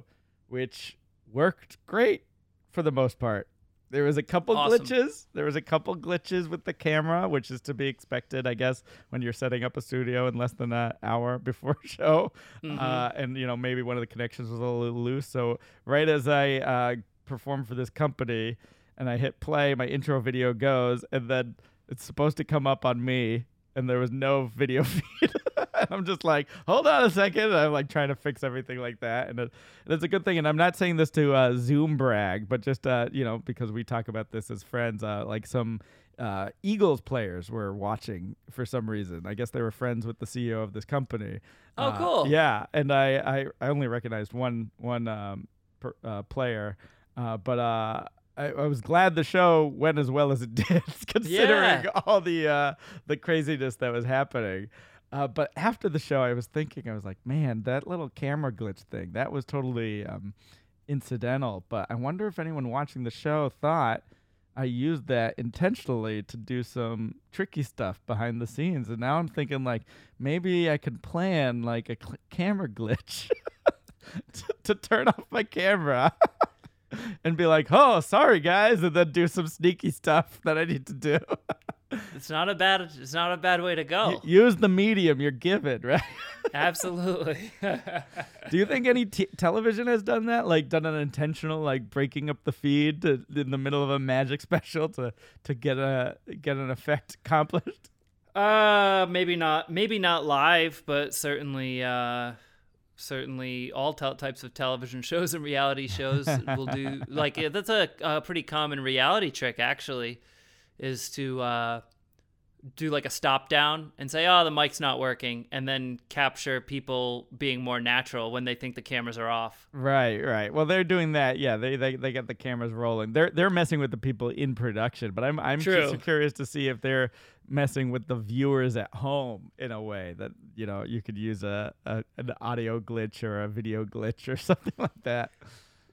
which worked great for the most part. There was a couple Awesome. glitches. There was a couple glitches with the camera, which is to be expected, I guess, when you're setting up a studio in less than an hour before show. Mhm. Uh, and you know maybe one of the connections was a little loose. So right as I uh, performed for this company and I hit play, my intro video goes, and then it's supposed to come up on me, and there was no video feed. I'm just like, hold on a second. And I'm like trying to fix everything like that, and, it, and it's a good thing. And I'm not saying this to uh, Zoom brag, but just uh, you know because we talk about this as friends. Uh, like some uh, Eagles players were watching for some reason. I guess they were friends with the CEO of this company. Oh, Uh, cool. Yeah, and I, I I only recognized one one um, per, uh, player, uh, but uh, I, I was glad the show went as well as it did, considering Yeah. all the uh, the craziness that was happening. Uh, but after the show, I was thinking, I was like, man, that little camera glitch thing, that was totally um, incidental. But I wonder if anyone watching the show thought I used that intentionally to do some tricky stuff behind the scenes. And now I'm thinking, like, maybe I could plan like a cl- camera glitch to, to turn off my camera. and be like, "Oh, sorry guys," and then do some sneaky stuff that I need to do. It's not a bad. It's not a bad way to go. Use the medium you're given, right? Absolutely. do you think any t- television has done that? Like done an intentional like breaking up the feed to, in the middle of a magic special to to get a get an effect accomplished? uh, maybe not. Maybe not live, but certainly. Uh, certainly, all tel- types of television shows and reality shows will do. Like that's a, a pretty common reality trick, actually, is to uh, do like a stop down and say, "Oh, the mic's not working," and then capture people being more natural when they think the cameras are off. Right, right. Well, they're doing that. Yeah, they they they get the cameras rolling. They're they're messing with the people in production, but I'm I'm True. just curious to see if they're messing with the viewers at home in a way that you know you could use a, a an audio glitch or a video glitch or something like that.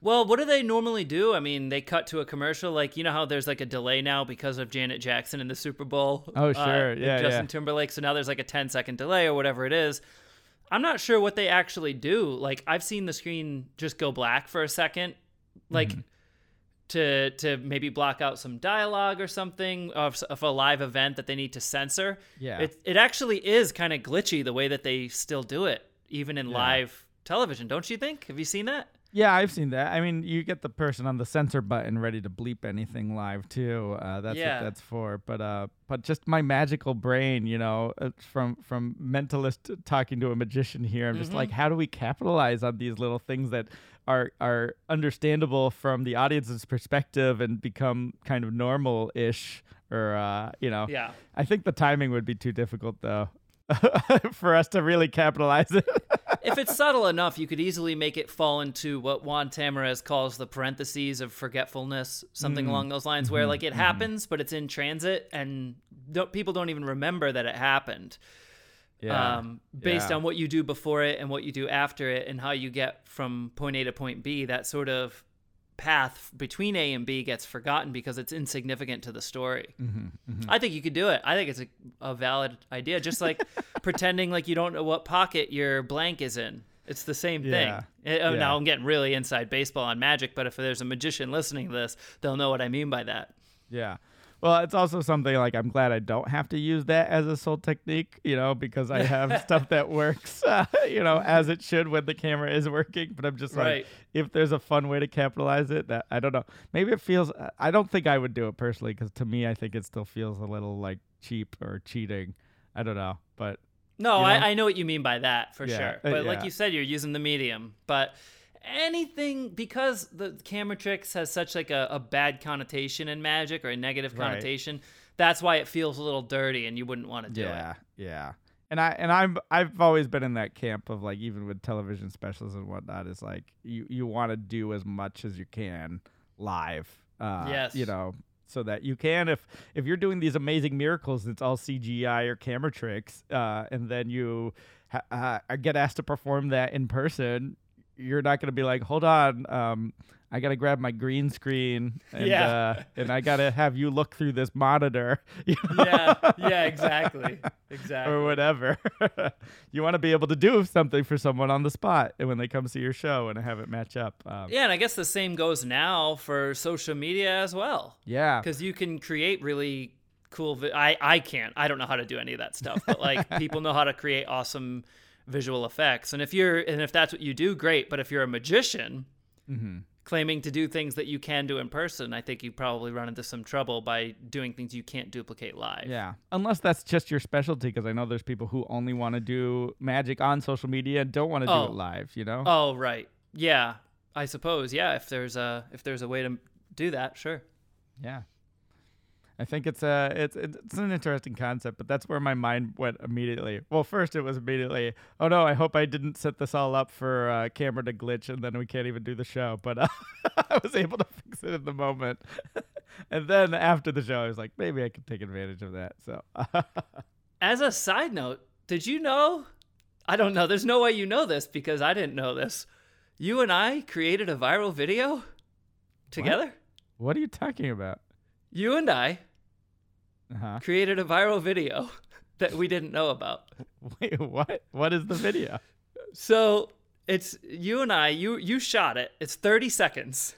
Well, what do they normally do? I mean, they cut to a commercial. Like, you know how there's like a delay now because of Janet Jackson in the Super Bowl? Oh, uh, sure. and Yeah, Justin yeah. Timberlake. So now there's like a 10 second delay or whatever it is. I'm not sure what they actually do. Like, I've seen the screen just go black for a second. Like, Mm-hmm. to to maybe block out some dialogue or something of, of a live event that they need to censor. Yeah. It, it actually is kind of glitchy the way that they still do it, even in Yeah. live television. Don't you think? Have you seen that? Yeah, I've seen that. I mean, you get the person on the censor button ready to bleep anything live too. Uh, that's Yeah. what that's for. But uh, but just my magical brain, you know, uh, from from mentalist talking to a magician here. I'm just like, how do we capitalize on these little things that are are understandable from the audience's perspective and become kind of normal ish, or uh, you know, Yeah. I think the timing would be too difficult though. for us to really capitalize it. if it's subtle enough, you could easily make it fall into what Juan Tamariz calls the parentheses of forgetfulness, something Mm. along those lines, where Mm-hmm. like it happens, but it's in transit, and don't, people don't even remember that it happened. Um, based Yeah. on what you do before it and what you do after it, and how you get from point A to point B, that sort of path between A and B gets forgotten because it's insignificant to the story. Mm-hmm, I think you could do it. I think it's a, a valid idea. Just like pretending like you don't know what pocket your blank is in. It's the same thing. Yeah. Eh, oh, Yeah. Now I'm getting really inside baseball on magic, but if there's a magician listening to this, they'll know what I mean by that. Yeah. Well, it's also something like I'm glad I don't have to use that as a sole technique, you know, because I have stuff that works, uh, you know, as it should when the camera is working. But I'm just Right. like, if there's a fun way to capitalize it, that I don't know. Maybe it feels. I don't think I would do it personally because to me, I think it still feels a little like cheap or cheating. I don't know, but No, You know? I, I know what you mean by that for Yeah, sure. uh, But like you said, you're using the medium. But anything because the camera tricks has such like a, a bad connotation in magic or a negative Right. connotation, that's why it feels a little dirty and you wouldn't want to do yeah, it. yeah. And I and I'm I've always been in that camp of like even with television specials and whatnot, is like you you want to do as much as you can live. Uh, Yes. You know, so that you can if if you're doing these amazing miracles, it's all CGI or camera tricks, uh, and then you ha- uh, get asked to perform that in person. You're not gonna be like, hold on, um, I gotta grab my green screen, and Yeah. uh, and I gotta have you look through this monitor. you know? yeah, yeah, exactly. Exactly. or whatever. you want to be able to do something for someone on the spot and when they come see your show and have it match up. Um, Yeah, and I guess the same goes now for social media as well. yeah. Because you can create really cool. Vi- I I can't. I don't know how to do any of that stuff. But like people know how to create awesome visual effects. And if you're and if that's what you do, great. But if you're a magician, Mm-hmm. claiming to do things that you can do in person, I think you probably run into some trouble by doing things you can't duplicate live. Yeah, unless that's just your specialty, because I know there's people who only want to do magic on social media and don't want to do Oh. it live. You know? Oh, right. Yeah, I suppose. Yeah, if there's a if there's a way to do that, sure. Yeah. I think it's a it's it's an interesting concept, but that's where my mind went immediately. Well, first it was immediately, oh no, I hope I didn't set this all up for uh, camera to glitch and then we can't even do the show. But uh, I was able to fix it in the moment, and then after the show, I was like, maybe I could take advantage of that. So As a side note, did you know? I don't know. There's no way you know this because I didn't know this. You and I created a viral video together. what are you talking about? You and I Uh-huh. created a viral video that we didn't know about. Wait, what? What is the video? So it's you and I. You you shot it. It's 30 seconds.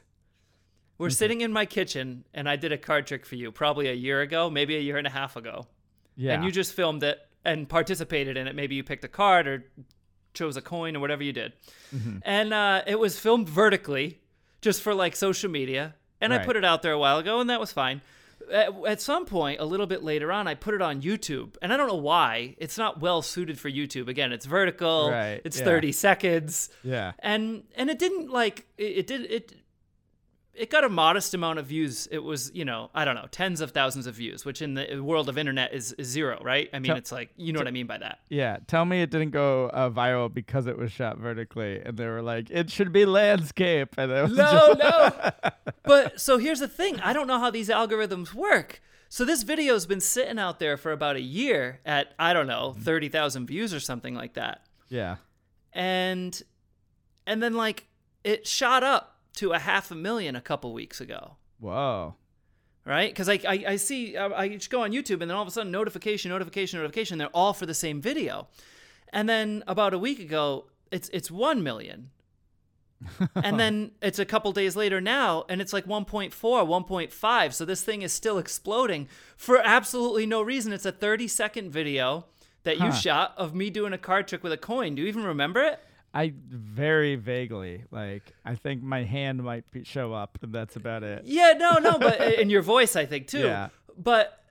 We're sitting in my kitchen, and I did a card trick for you probably a year ago, maybe a year and a half ago. Yeah. And you just filmed it and participated in it. Maybe you picked a card or chose a coin or whatever you did. Mm-hmm. And uh, it was filmed vertically, just for like social media. And I put it out there a while ago, and that was fine. At, at some point, a little bit later on, I put it on YouTube, and I don't know why. It's not well suited for YouTube. Again, it's vertical. Right, It's yeah. 30 seconds yeah. and and it didn't like it, it did it it got a modest amount of views. It was you know i don't know tens of thousands of views which in the world of internet is, is zero right? I mean Tell- it's like you know what i mean by that. Yeah, tell me it didn't go uh, viral because it was shot vertically, and they were like, "It should be landscape," and it was no just- no. But so here's the thing. I don't know how these algorithms work. So this video's been sitting out there for about a year at i don't know 30000 views or something like that. Yeah, and and then like it shot up to a half a million a couple weeks ago whoa, right? Because I, I, I see, I, I just go on YouTube and then all of a sudden notification, notification, notification. They're all for the same video. And then about a week ago, it's it's 1 million. and then it's a couple days later now, and it's like 1.4, 1.5. So this thing is still exploding for absolutely no reason. It's a 30 second video that you shot of me doing a card trick with a coin. Do you even remember it? I very vaguely like. I think my hand might be, show up, and that's about it. Yeah, no, no, but in your voice, I think too. Yeah. But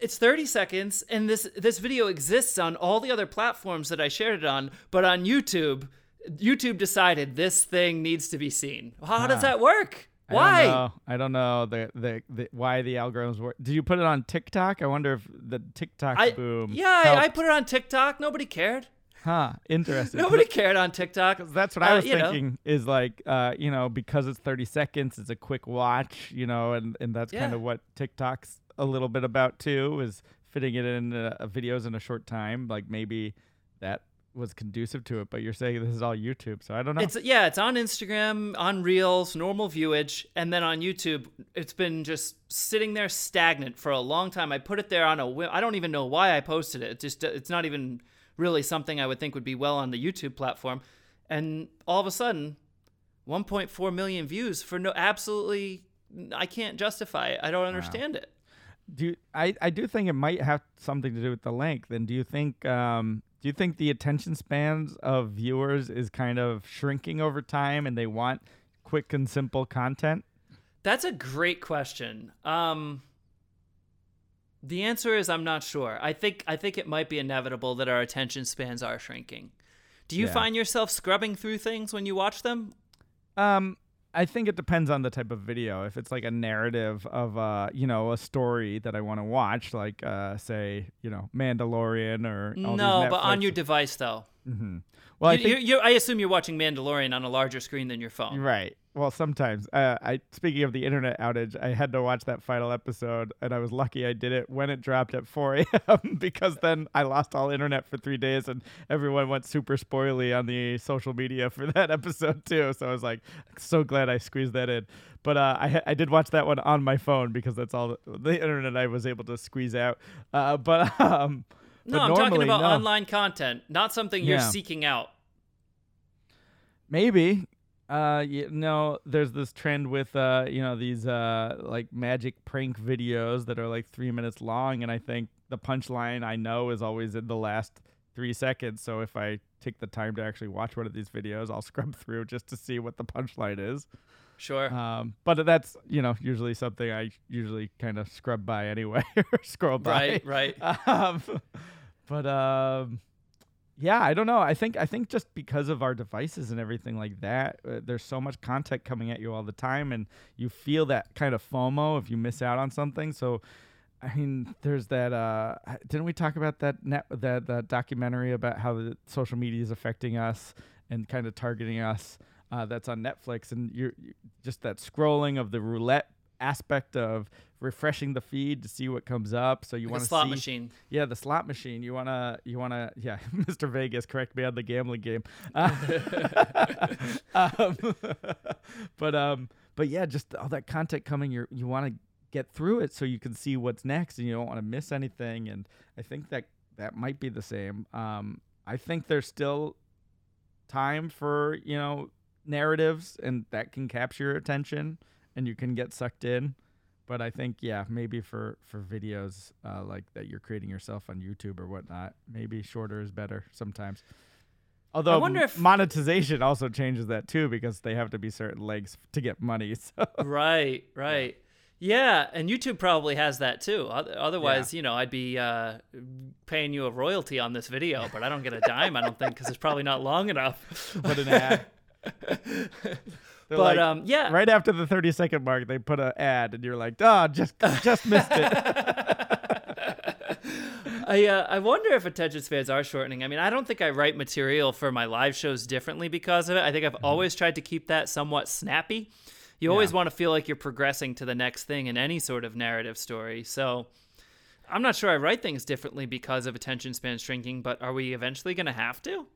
it's 30 seconds, and this this video exists on all the other platforms that I shared it on, but on YouTube, YouTube decided this thing needs to be seen. How does that work? I Why? don't know. I don't know the, the the why the algorithms work. Did you put it on TikTok? I wonder if the TikTok I, boom. yeah, I, I put it on TikTok. Nobody cared. Huh. Interesting. Nobody cared on TikTok. that's what Uh, I was you know. thinking is like, uh, you know, because it's 30 seconds, it's a quick watch, you know, and, and that's kind of what TikTok's a little bit about too, is fitting it in uh, videos in a short time. Like maybe that was conducive to it, but you're saying this is all YouTube, so I don't know. It's yeah, it's on Instagram, on Reels, normal viewage, and then on YouTube, it's been just sitting there stagnant for a long time. I put it there on a whim. I don't even know why I posted it. It just it's not even really something I would think would be well on the YouTube platform. And all of a sudden, 1.4 million views for no absolutely I can't justify it. I don't understand it. do you, I, I do think it might have something to do with the length. And do you think um do you think the attention spans of viewers is kind of shrinking over time and they want quick and simple content? That's a great question. Um, the answer is I'm not sure. I think I think it might be inevitable that our attention spans are shrinking. Do you Yeah. find yourself scrubbing through things when you watch them? Um, I think it depends on the type of video. If it's like a narrative of uh, you know, a story that I want to watch, like uh, say, you know, Mandalorian or all no, but on your device though. Mhm. Well, I think you, you, I assume you're watching Mandalorian on a larger screen than your phone. right. Well, sometimes. Uh, I speaking of the internet outage, I had to watch that final episode, and I was lucky I did it when it dropped at 4 a.m. because then I lost all internet for three days, and everyone went super spoily on the social media for that episode too. So I was like, so glad I squeezed that in. But uh, I I did watch that one on my phone because that's all the, the internet I was able to squeeze out. Uh, but um, No, but I'm talking about no. online content, not something you're Yeah. seeking out. Maybe. Uh, you know, there's this trend with uh, you know, these uh, like magic prank videos that are like three minutes long, and I think the punchline I know is always in the last three seconds. So if I take the time to actually watch one of these videos, I'll scrub through just to see what the punchline is. Sure. Um, but that's you know usually something I usually kind of scrub by anyway or scroll by. right, right. Um, but um, yeah, I don't know. I think I think just because of our devices and everything like that, uh, there's so much content coming at you all the time, and you feel that kind of FOMO if you miss out on something. So. I mean, there's that. Uh, didn't we talk about that net that that documentary about how the social media is affecting us and kind of targeting us? Uh, that's on Netflix, and you're you, just that scrolling of the roulette aspect of refreshing the feed to see what comes up. So you Like want to slot see, machine. yeah, the slot machine. You wanna, you wanna, yeah, Mr. Vegas, correct me on the gambling game. Uh, um, but um, but yeah, just all that content coming. You you want to get through it so you can see what's next, and you don't want to miss anything. And I think that that might be the same. Um, I think there's still time for you know narratives, and that can capture attention, and you can get sucked in but I think yeah, maybe for for videos uh, like that you're creating yourself on YouTube or whatnot, maybe shorter is better sometimes. Although I wonder if- monetization also changes that too because they have to be certain lengths to get money. So right, right. Yeah, and YouTube probably has that too. Oth- Otherwise, you know, I'd be uh, paying you a royalty on this video, but I don't get a dime. I don't think because it's probably not long enough. put an ad. But like, um, yeah, right after the 30 second mark, they put an ad, and you're like, oh, just just missed it. I uh, I wonder if attention spans are shortening. I mean, I don't think I write material for my live shows differently because of it. I think I've always tried to keep that somewhat snappy. You always Yeah. want to feel like you're progressing to the next thing in any sort of narrative story. So I'm not sure I write things differently because of attention span shrinking, but are we eventually going to have to?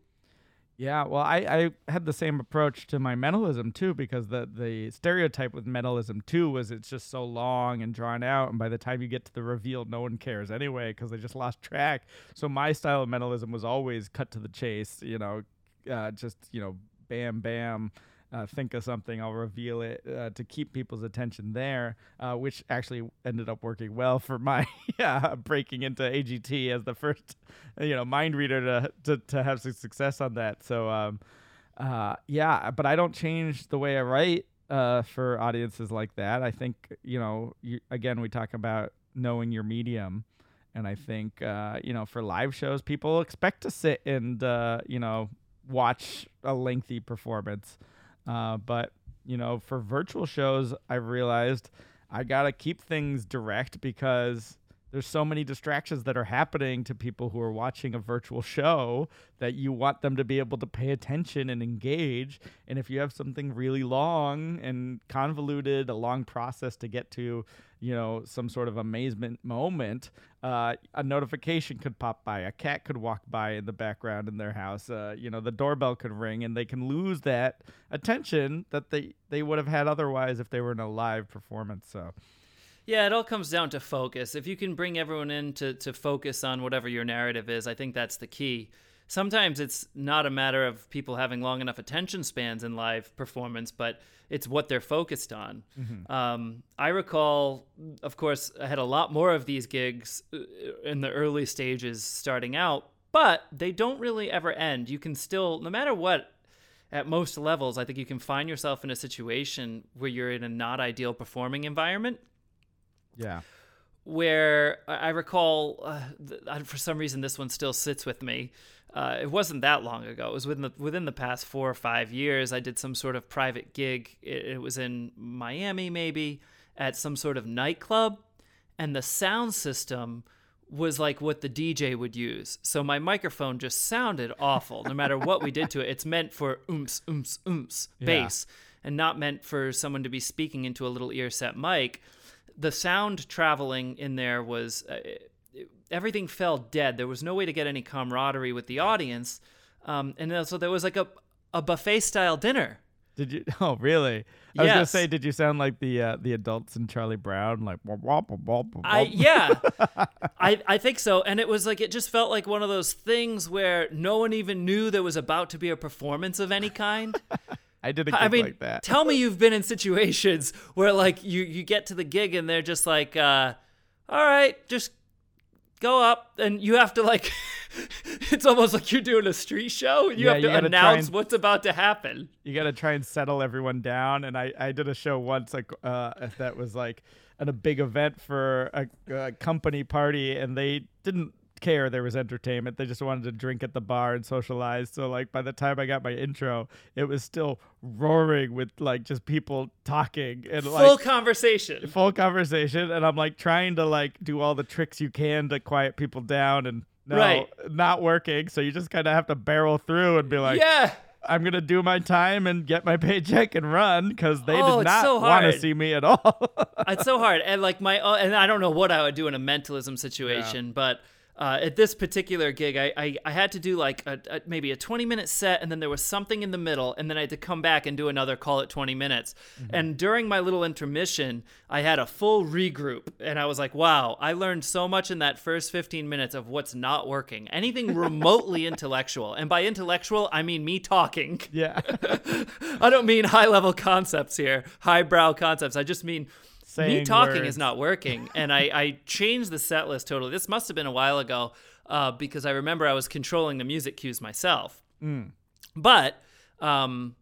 Yeah, well, I, I had the same approach to my mentalism too, because the the stereotype with mentalism too was it's just so long and drawn out, and by the time you get to the reveal, no one cares anyway because they just lost track. So my style of mentalism was always cut to the chase, you know, uh, just you know, bam, bam. Uh, think of something, I'll reveal it uh, to keep people's attention there, uh, which actually ended up working well for my yeah, breaking into AGT as the first, you know, mind reader to, to, to have some success on that. So, um, uh, yeah, but I don't change the way I write uh, for audiences like that. I think, you know, you, again, we talk about knowing your medium. And I think, uh, you know, for live shows, people expect to sit and, uh, you know, watch a lengthy performance. Uh, but you know, for virtual shows, I've realized I gotta keep things direct because there's so many distractions that are happening to people who are watching a virtual show that you want them to be able to pay attention and engage. And if you have something really long and convoluted, a long process to get to, you know, some sort of amazement moment, uh, a notification could pop by, a cat could walk by in the background in their house, uh, you know, the doorbell could ring, and they can lose that attention that they they would have had otherwise if they were in a live performance. So. Yeah, it all comes down to focus. If you can bring everyone in to, to focus on whatever your narrative is, I think that's the key. Sometimes it's not a matter of people having long enough attention spans in live performance, but it's what they're focused on. Um, I recall, of course, I had a lot more of these gigs uh, in the early stages starting out, but they don't really ever end. You can still, no matter what, at most levels, I think you can find yourself in a situation where you're in a not ideal performing environment Yeah. where I recall, uh, th- for some reason, this one still sits with me. Uh, it wasn't that long ago. It was within the within the past four or five years. I did some sort of private gig. It, it was in Miami, maybe at some sort of nightclub, and the sound system was like what the DJ would use. So my microphone just sounded awful. No matter what we did to it, it's meant for oomps, oomps, oomps bass, and not meant for someone to be speaking into a little ear set mic the sound traveling in there was uh, everything fell dead. There was no way to get any camaraderie with the audience, um, and also there was like a a buffet style dinner. Did you? Oh, really? I was gonna say, did you sound like the uh, the adults in Charlie Brown, like wop, wop, wop, wop, wop? I yeah, I I think so. And it was like it just felt like one of those things where no one even knew there was about to be a performance of any kind. I did a gig I mean, like that. tell me you've been in situations where like you you get to the gig and they're just like, uh, all right, just go up, and you have to like it's almost like you're doing a street show. You Yeah, have to gotta announce and- what's about to happen. you got to try and settle everyone down. And I, I did a show once like uh, that was like at a big event for a, a company party, and they didn't care there was entertainment. They just wanted to drink at the bar and socialize. So like by the time I got my intro, it was still roaring with like just people talking and Full like conversation. full conversation. And I'm like trying to like do all the tricks you can to quiet people down and. No, Right. not working. So you just kind of have to barrel through and be like, yeah. I'm gonna do my time and get my paycheck and run because they Oh, did not so want to see me at all. it's so hard and like my uh, and i don't know what i would do in a mentalism situation but uh, at this particular gig I, I, I had to do like a, a, maybe a 20 minute set and then there was something in the middle and then i had to come back and do another call at 20 minutes. And during my little intermission i had a full regroup and i was like wow i learned so much in that first 15 minutes of what's not working. Anything remotely intellectual. And by intellectual i mean me talking. Yeah, I don't mean high level concepts here, highbrow concepts. I just mean me talking words. is not working. And I, I changed the set list totally. This must have been a while ago uh, because I remember I was controlling the music cues myself. Mm. But um,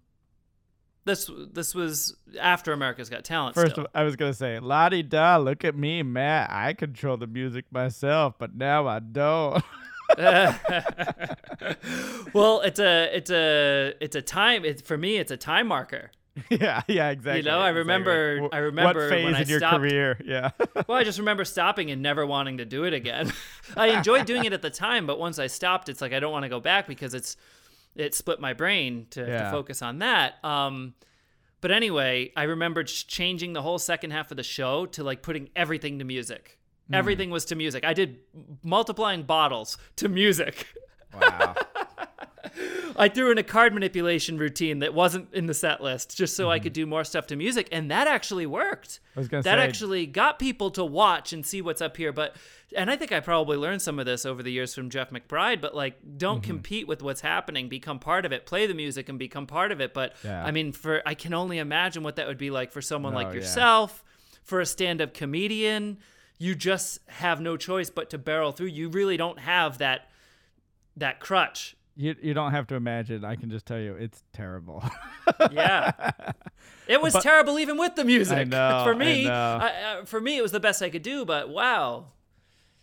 this this was after America's Got Talent. First, still. of, I was gonna say, la di da, look at me, Matt. I control the music myself, but now I don't. well, it's a it's a it's a time. It, for me, it's a time marker. yeah, yeah, exactly. You know, I exactly. remember- Wh- I remember what phase when I in your stopped- career. Yeah, Well, I just remember stopping and never wanting to do it again. I enjoyed doing it at the time, but once I stopped, it's like I don't want to go back because it's it split my brain to, to focus on that. Um, but anyway, I remember ch- changing the whole second half of the show to like putting everything to music. Hmm. Everything was to music. I did multiplying bottles to music. wow. I threw in a card manipulation routine that wasn't in the set list just so I Mm-hmm. could do more stuff to music, and that actually worked. I was gonna that say- actually got people to watch and see what's up here. But and I think I probably learned some of this over the years from Jeff McBride. But like, don't Mm-hmm. compete with what's happening. Become part of it. Play the music and become part of it. But Yeah. I mean, for I can only imagine what that would be like for someone Oh, like yeah. yourself, for a stand-up comedian. You just have no choice but to barrel through. You really don't have that that crutch. You you don't have to imagine. I can just tell you, it's terrible. Yeah. It was But- terrible even with the music. I know, for I me. I- uh, for me, it was the best I could do. But wow,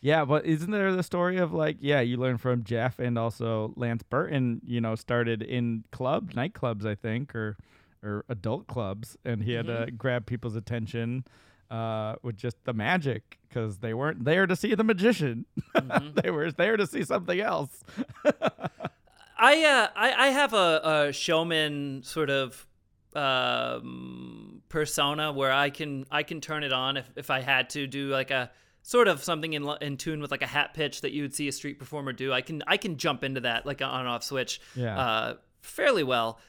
Yeah, but isn't there the story of like, yeah, you learn from Jeff and also Lance Burton, you know, started in clubs, nightclubs, I think, or or adult clubs, and he had to grab people's attention uh, with just the magic because they weren't there to see the magician; they were there to see something else. I uh, I, I have a, a showman sort of um, persona where I can I can turn it on if, if I had to do like a sort of something in in tune with like a hat pitch that you would see a street performer do. I can I can jump into that like an on off switch Yeah. uh, fairly well.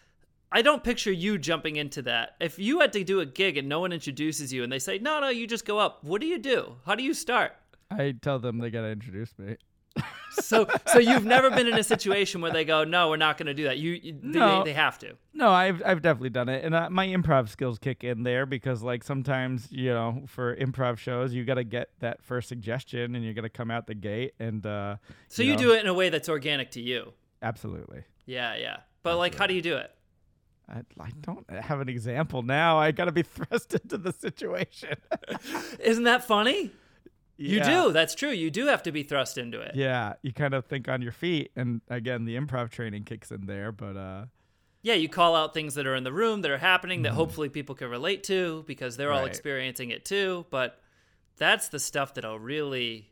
I don't picture you jumping into that. If you had to do a gig and no one introduces you and they say, "No, no, you just go up." What do you do? How do you start? I tell them they gotta introduce me. So, so you've never been in a situation where they go, "No, we're not going to do that." You, you No. they, have to. No, I've I've definitely done it, and uh, my improv skills kick in there because like sometimes you know for improv shows you got to get that first suggestion and you got to come out the gate and uh, So you know, do it in a way that's organic to you. absolutely. Yeah, yeah. But like, how do you do it? I, I don't have an example now. I got to be thrust into the situation. Isn't that funny? You Yeah. do. That's true. You do have to be thrust into it. Yeah, you kind of think on your feet, and again, the improv training kicks in there. But uh, Yeah, you call out things that are in the room that are happening that hopefully people can relate to because they're all Mm-hmm. Experiencing it too. But that's the stuff that'll really.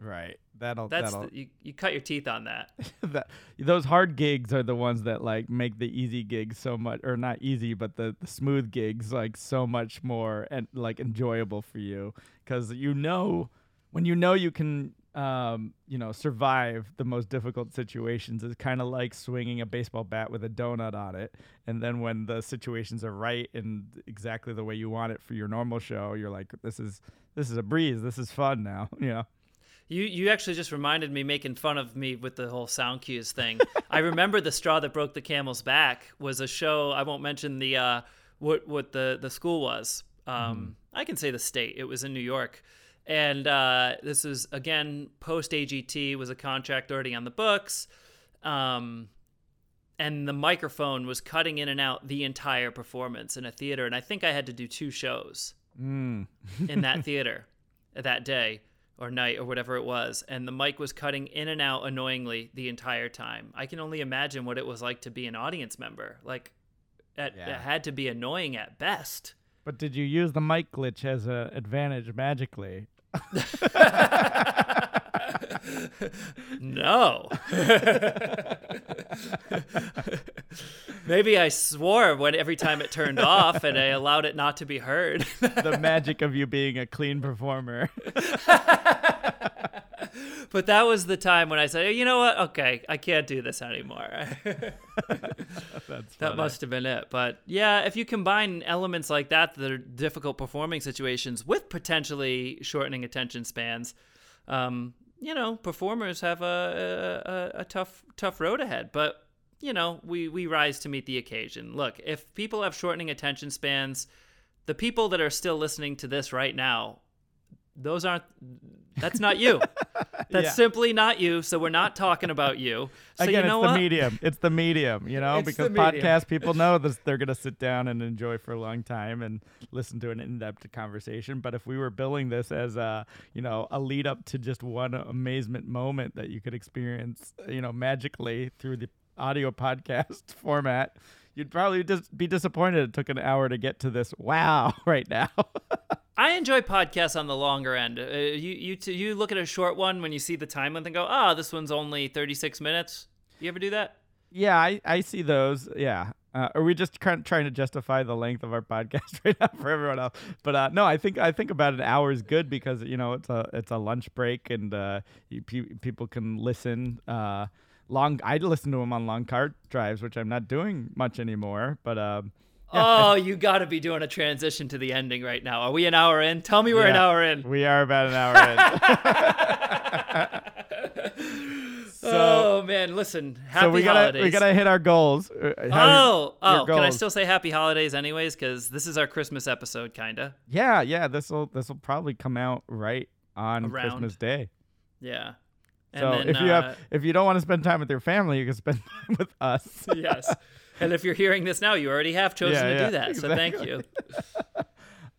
Right, that'll That's that'll the, you, you cut your teeth on that. that those hard gigs are the ones that like make the easy gigs so much or not easy but the, the smooth gigs like so much more and like enjoyable for you. Because you know when you know you can um, you know survive the most difficult situations it's kind of like swinging a baseball bat with a donut on it. And then when the situations are right and exactly the way you want it for your normal show you're like this is this is a breeze. This is fun now you know You you actually just reminded me making fun of me with the whole sound cues thing. I remember the straw that broke the camel's back was a show. I won't mention the uh, what what the the school was. Um, I can say the state. It was in New York, And uh, this is again post AGT was a contract already on the books. Um, and the microphone was cutting in and out the entire performance in a theater and i think i had to do two shows Mm. in that theater that day or night or whatever it was and the mic was cutting in and out annoyingly the entire time i can only imagine what it was like to be an audience member like it, Yeah. it had to be annoying at best But did you use the mic glitch as an advantage magically? no maybe i swore when every time it turned off and i allowed it not to be heard the magic of you being a clean performer. But that was the time when I said, you know what? Okay, I can't do this anymore. That's that must have been it. But yeah, if you combine elements like that that are difficult performing situations with potentially shortening attention spans, um, you know, performers have a, a, a tough tough road ahead. But you know, we we rise to meet the occasion. Look, if people have shortening attention spans, the people that are still listening to this right now, those aren't. That's not you. That's Yeah. simply not you. So we're not talking about you. So Again, you know it's the what? medium. It's the medium, you know, It's because podcast people know this they're gonna sit down and enjoy for a long time and listen to an in-depth conversation. But if we were billing this as a, you know, a lead up to just one amazement moment that you could experience, you know, magically through the audio podcast format, you'd probably just be disappointed it took an hour to get to this wow right now. I enjoy podcasts on the longer end. Uh, you you t- you look at a short one when you see the time length and go, "Ah, this one's only 36 minutes." You ever do that? Yeah, I, I see those. Yeah. Uh, are we just trying to justify the length of our podcast right now for everyone else? But uh, no, I think I think about an hour is good because you know it's a it's a lunch break and uh, you, pe- people can listen. Uh, long, I listen to them on long car drives, which I'm not doing much anymore. But um, Oh, you got to be doing a transition to the ending right now. Are we an hour in? Tell me we're an hour in. we are about an hour in. so oh man, listen. Happy so we gotta holidays. we gotta hit our goals. Uh, how- Oh, oh, your can I still say happy holidays anyways cuz this is our Christmas episode kinda. Yeah, yeah. This will this will probably come out right on Around. Christmas Day. Yeah. And So then, if you uh, have if you don't want to spend time with your family, you can spend time with us. yes. And if you're hearing this now, you already have chosen Yeah, to yeah, do that. So thank you.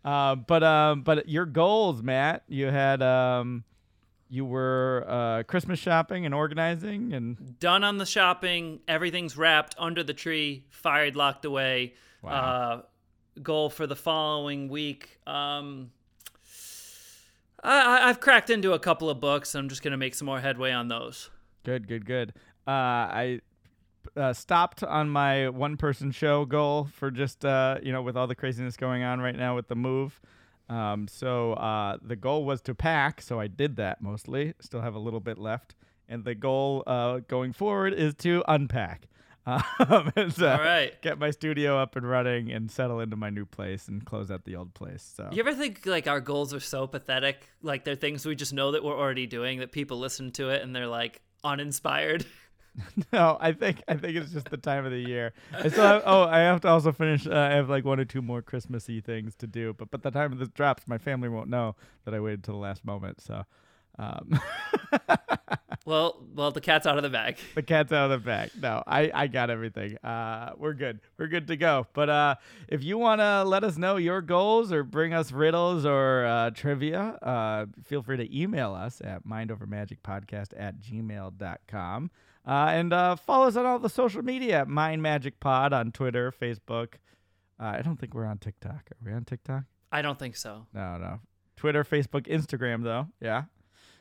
Uh, but um, but your goals, Matt, you had um, you were uh, Christmas shopping and organizing, and done on the shopping. Everything's wrapped under the tree, fired, locked away. Wow. Uh, goal for the following week. Um, I, I've cracked into a couple of books. I'm just gonna make some more headway on those. good, good, good. Uh, I uh, stopped on my one person show goal for just uh, you know with all the craziness going on right now with the move. Um, so uh, the goal was to pack, so I did that mostly. Still have a little bit left, and the goal uh, going forward is to unpack. Um, so All right. get my studio up and running and settle into my new place and close out the old place. So You ever think like our goals are so pathetic? Like they're things we just know that we're already doing that people listen to it and they're like uninspired. no, I think I think it's just the time of the year. I still have, oh, I have to also finish. Uh, I have like one or two more Christmassy things to do, but by the time this drops, my family won't know that I waited till the last moment. So, um, Well, well, the cat's out of the bag. the cat's out of the bag. No, I, I got everything. Uh, we're good. We're good to go. But uh, if you want to let us know your goals or bring us riddles or uh, trivia, uh, feel free to email us at mindovermagicpodcast at gmail.com. Uh, and uh, follow us on all the social media Mind Magic Pod on Twitter, Facebook. Uh, I don't think we're on TikTok. Are we on TikTok? I don't think so. No, no. Twitter, Facebook, Instagram, though. Yeah.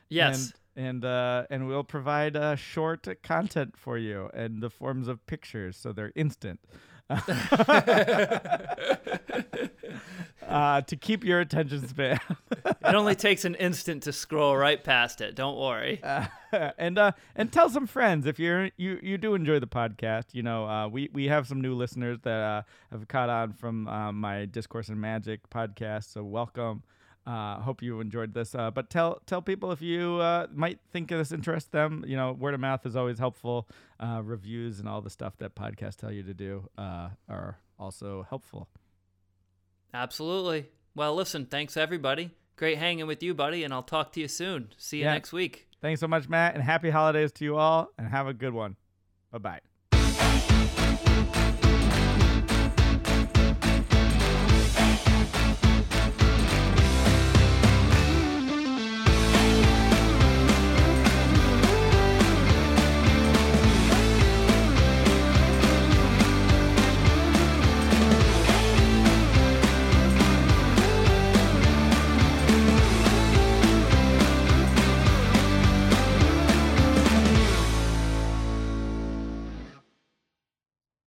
Yes. And and uh, and we'll provide uh, short content for you in the forms of pictures, so they're instant. Uh, to keep your attention span. it only takes an instant to scroll right past it. Don't worry. Uh, and uh, and tell some friends if you're you you do enjoy the podcast. You know, uh, we we have some new listeners that uh, have caught on from uh, my Discourse and Magic podcast. So welcome. Uh, hope you enjoyed this. Uh, but tell tell people if you uh, might think this interests them. You know, word of mouth is always helpful. Uh, reviews and all the stuff that podcasts tell you to do uh, are also helpful. Absolutely. Well, listen, thanks everybody. great hanging with you, buddy, and I'll talk to you soon. See you Yeah. next week. Thanks so much, Matt, and happy holidays to you all, and have a good one. Bye bye.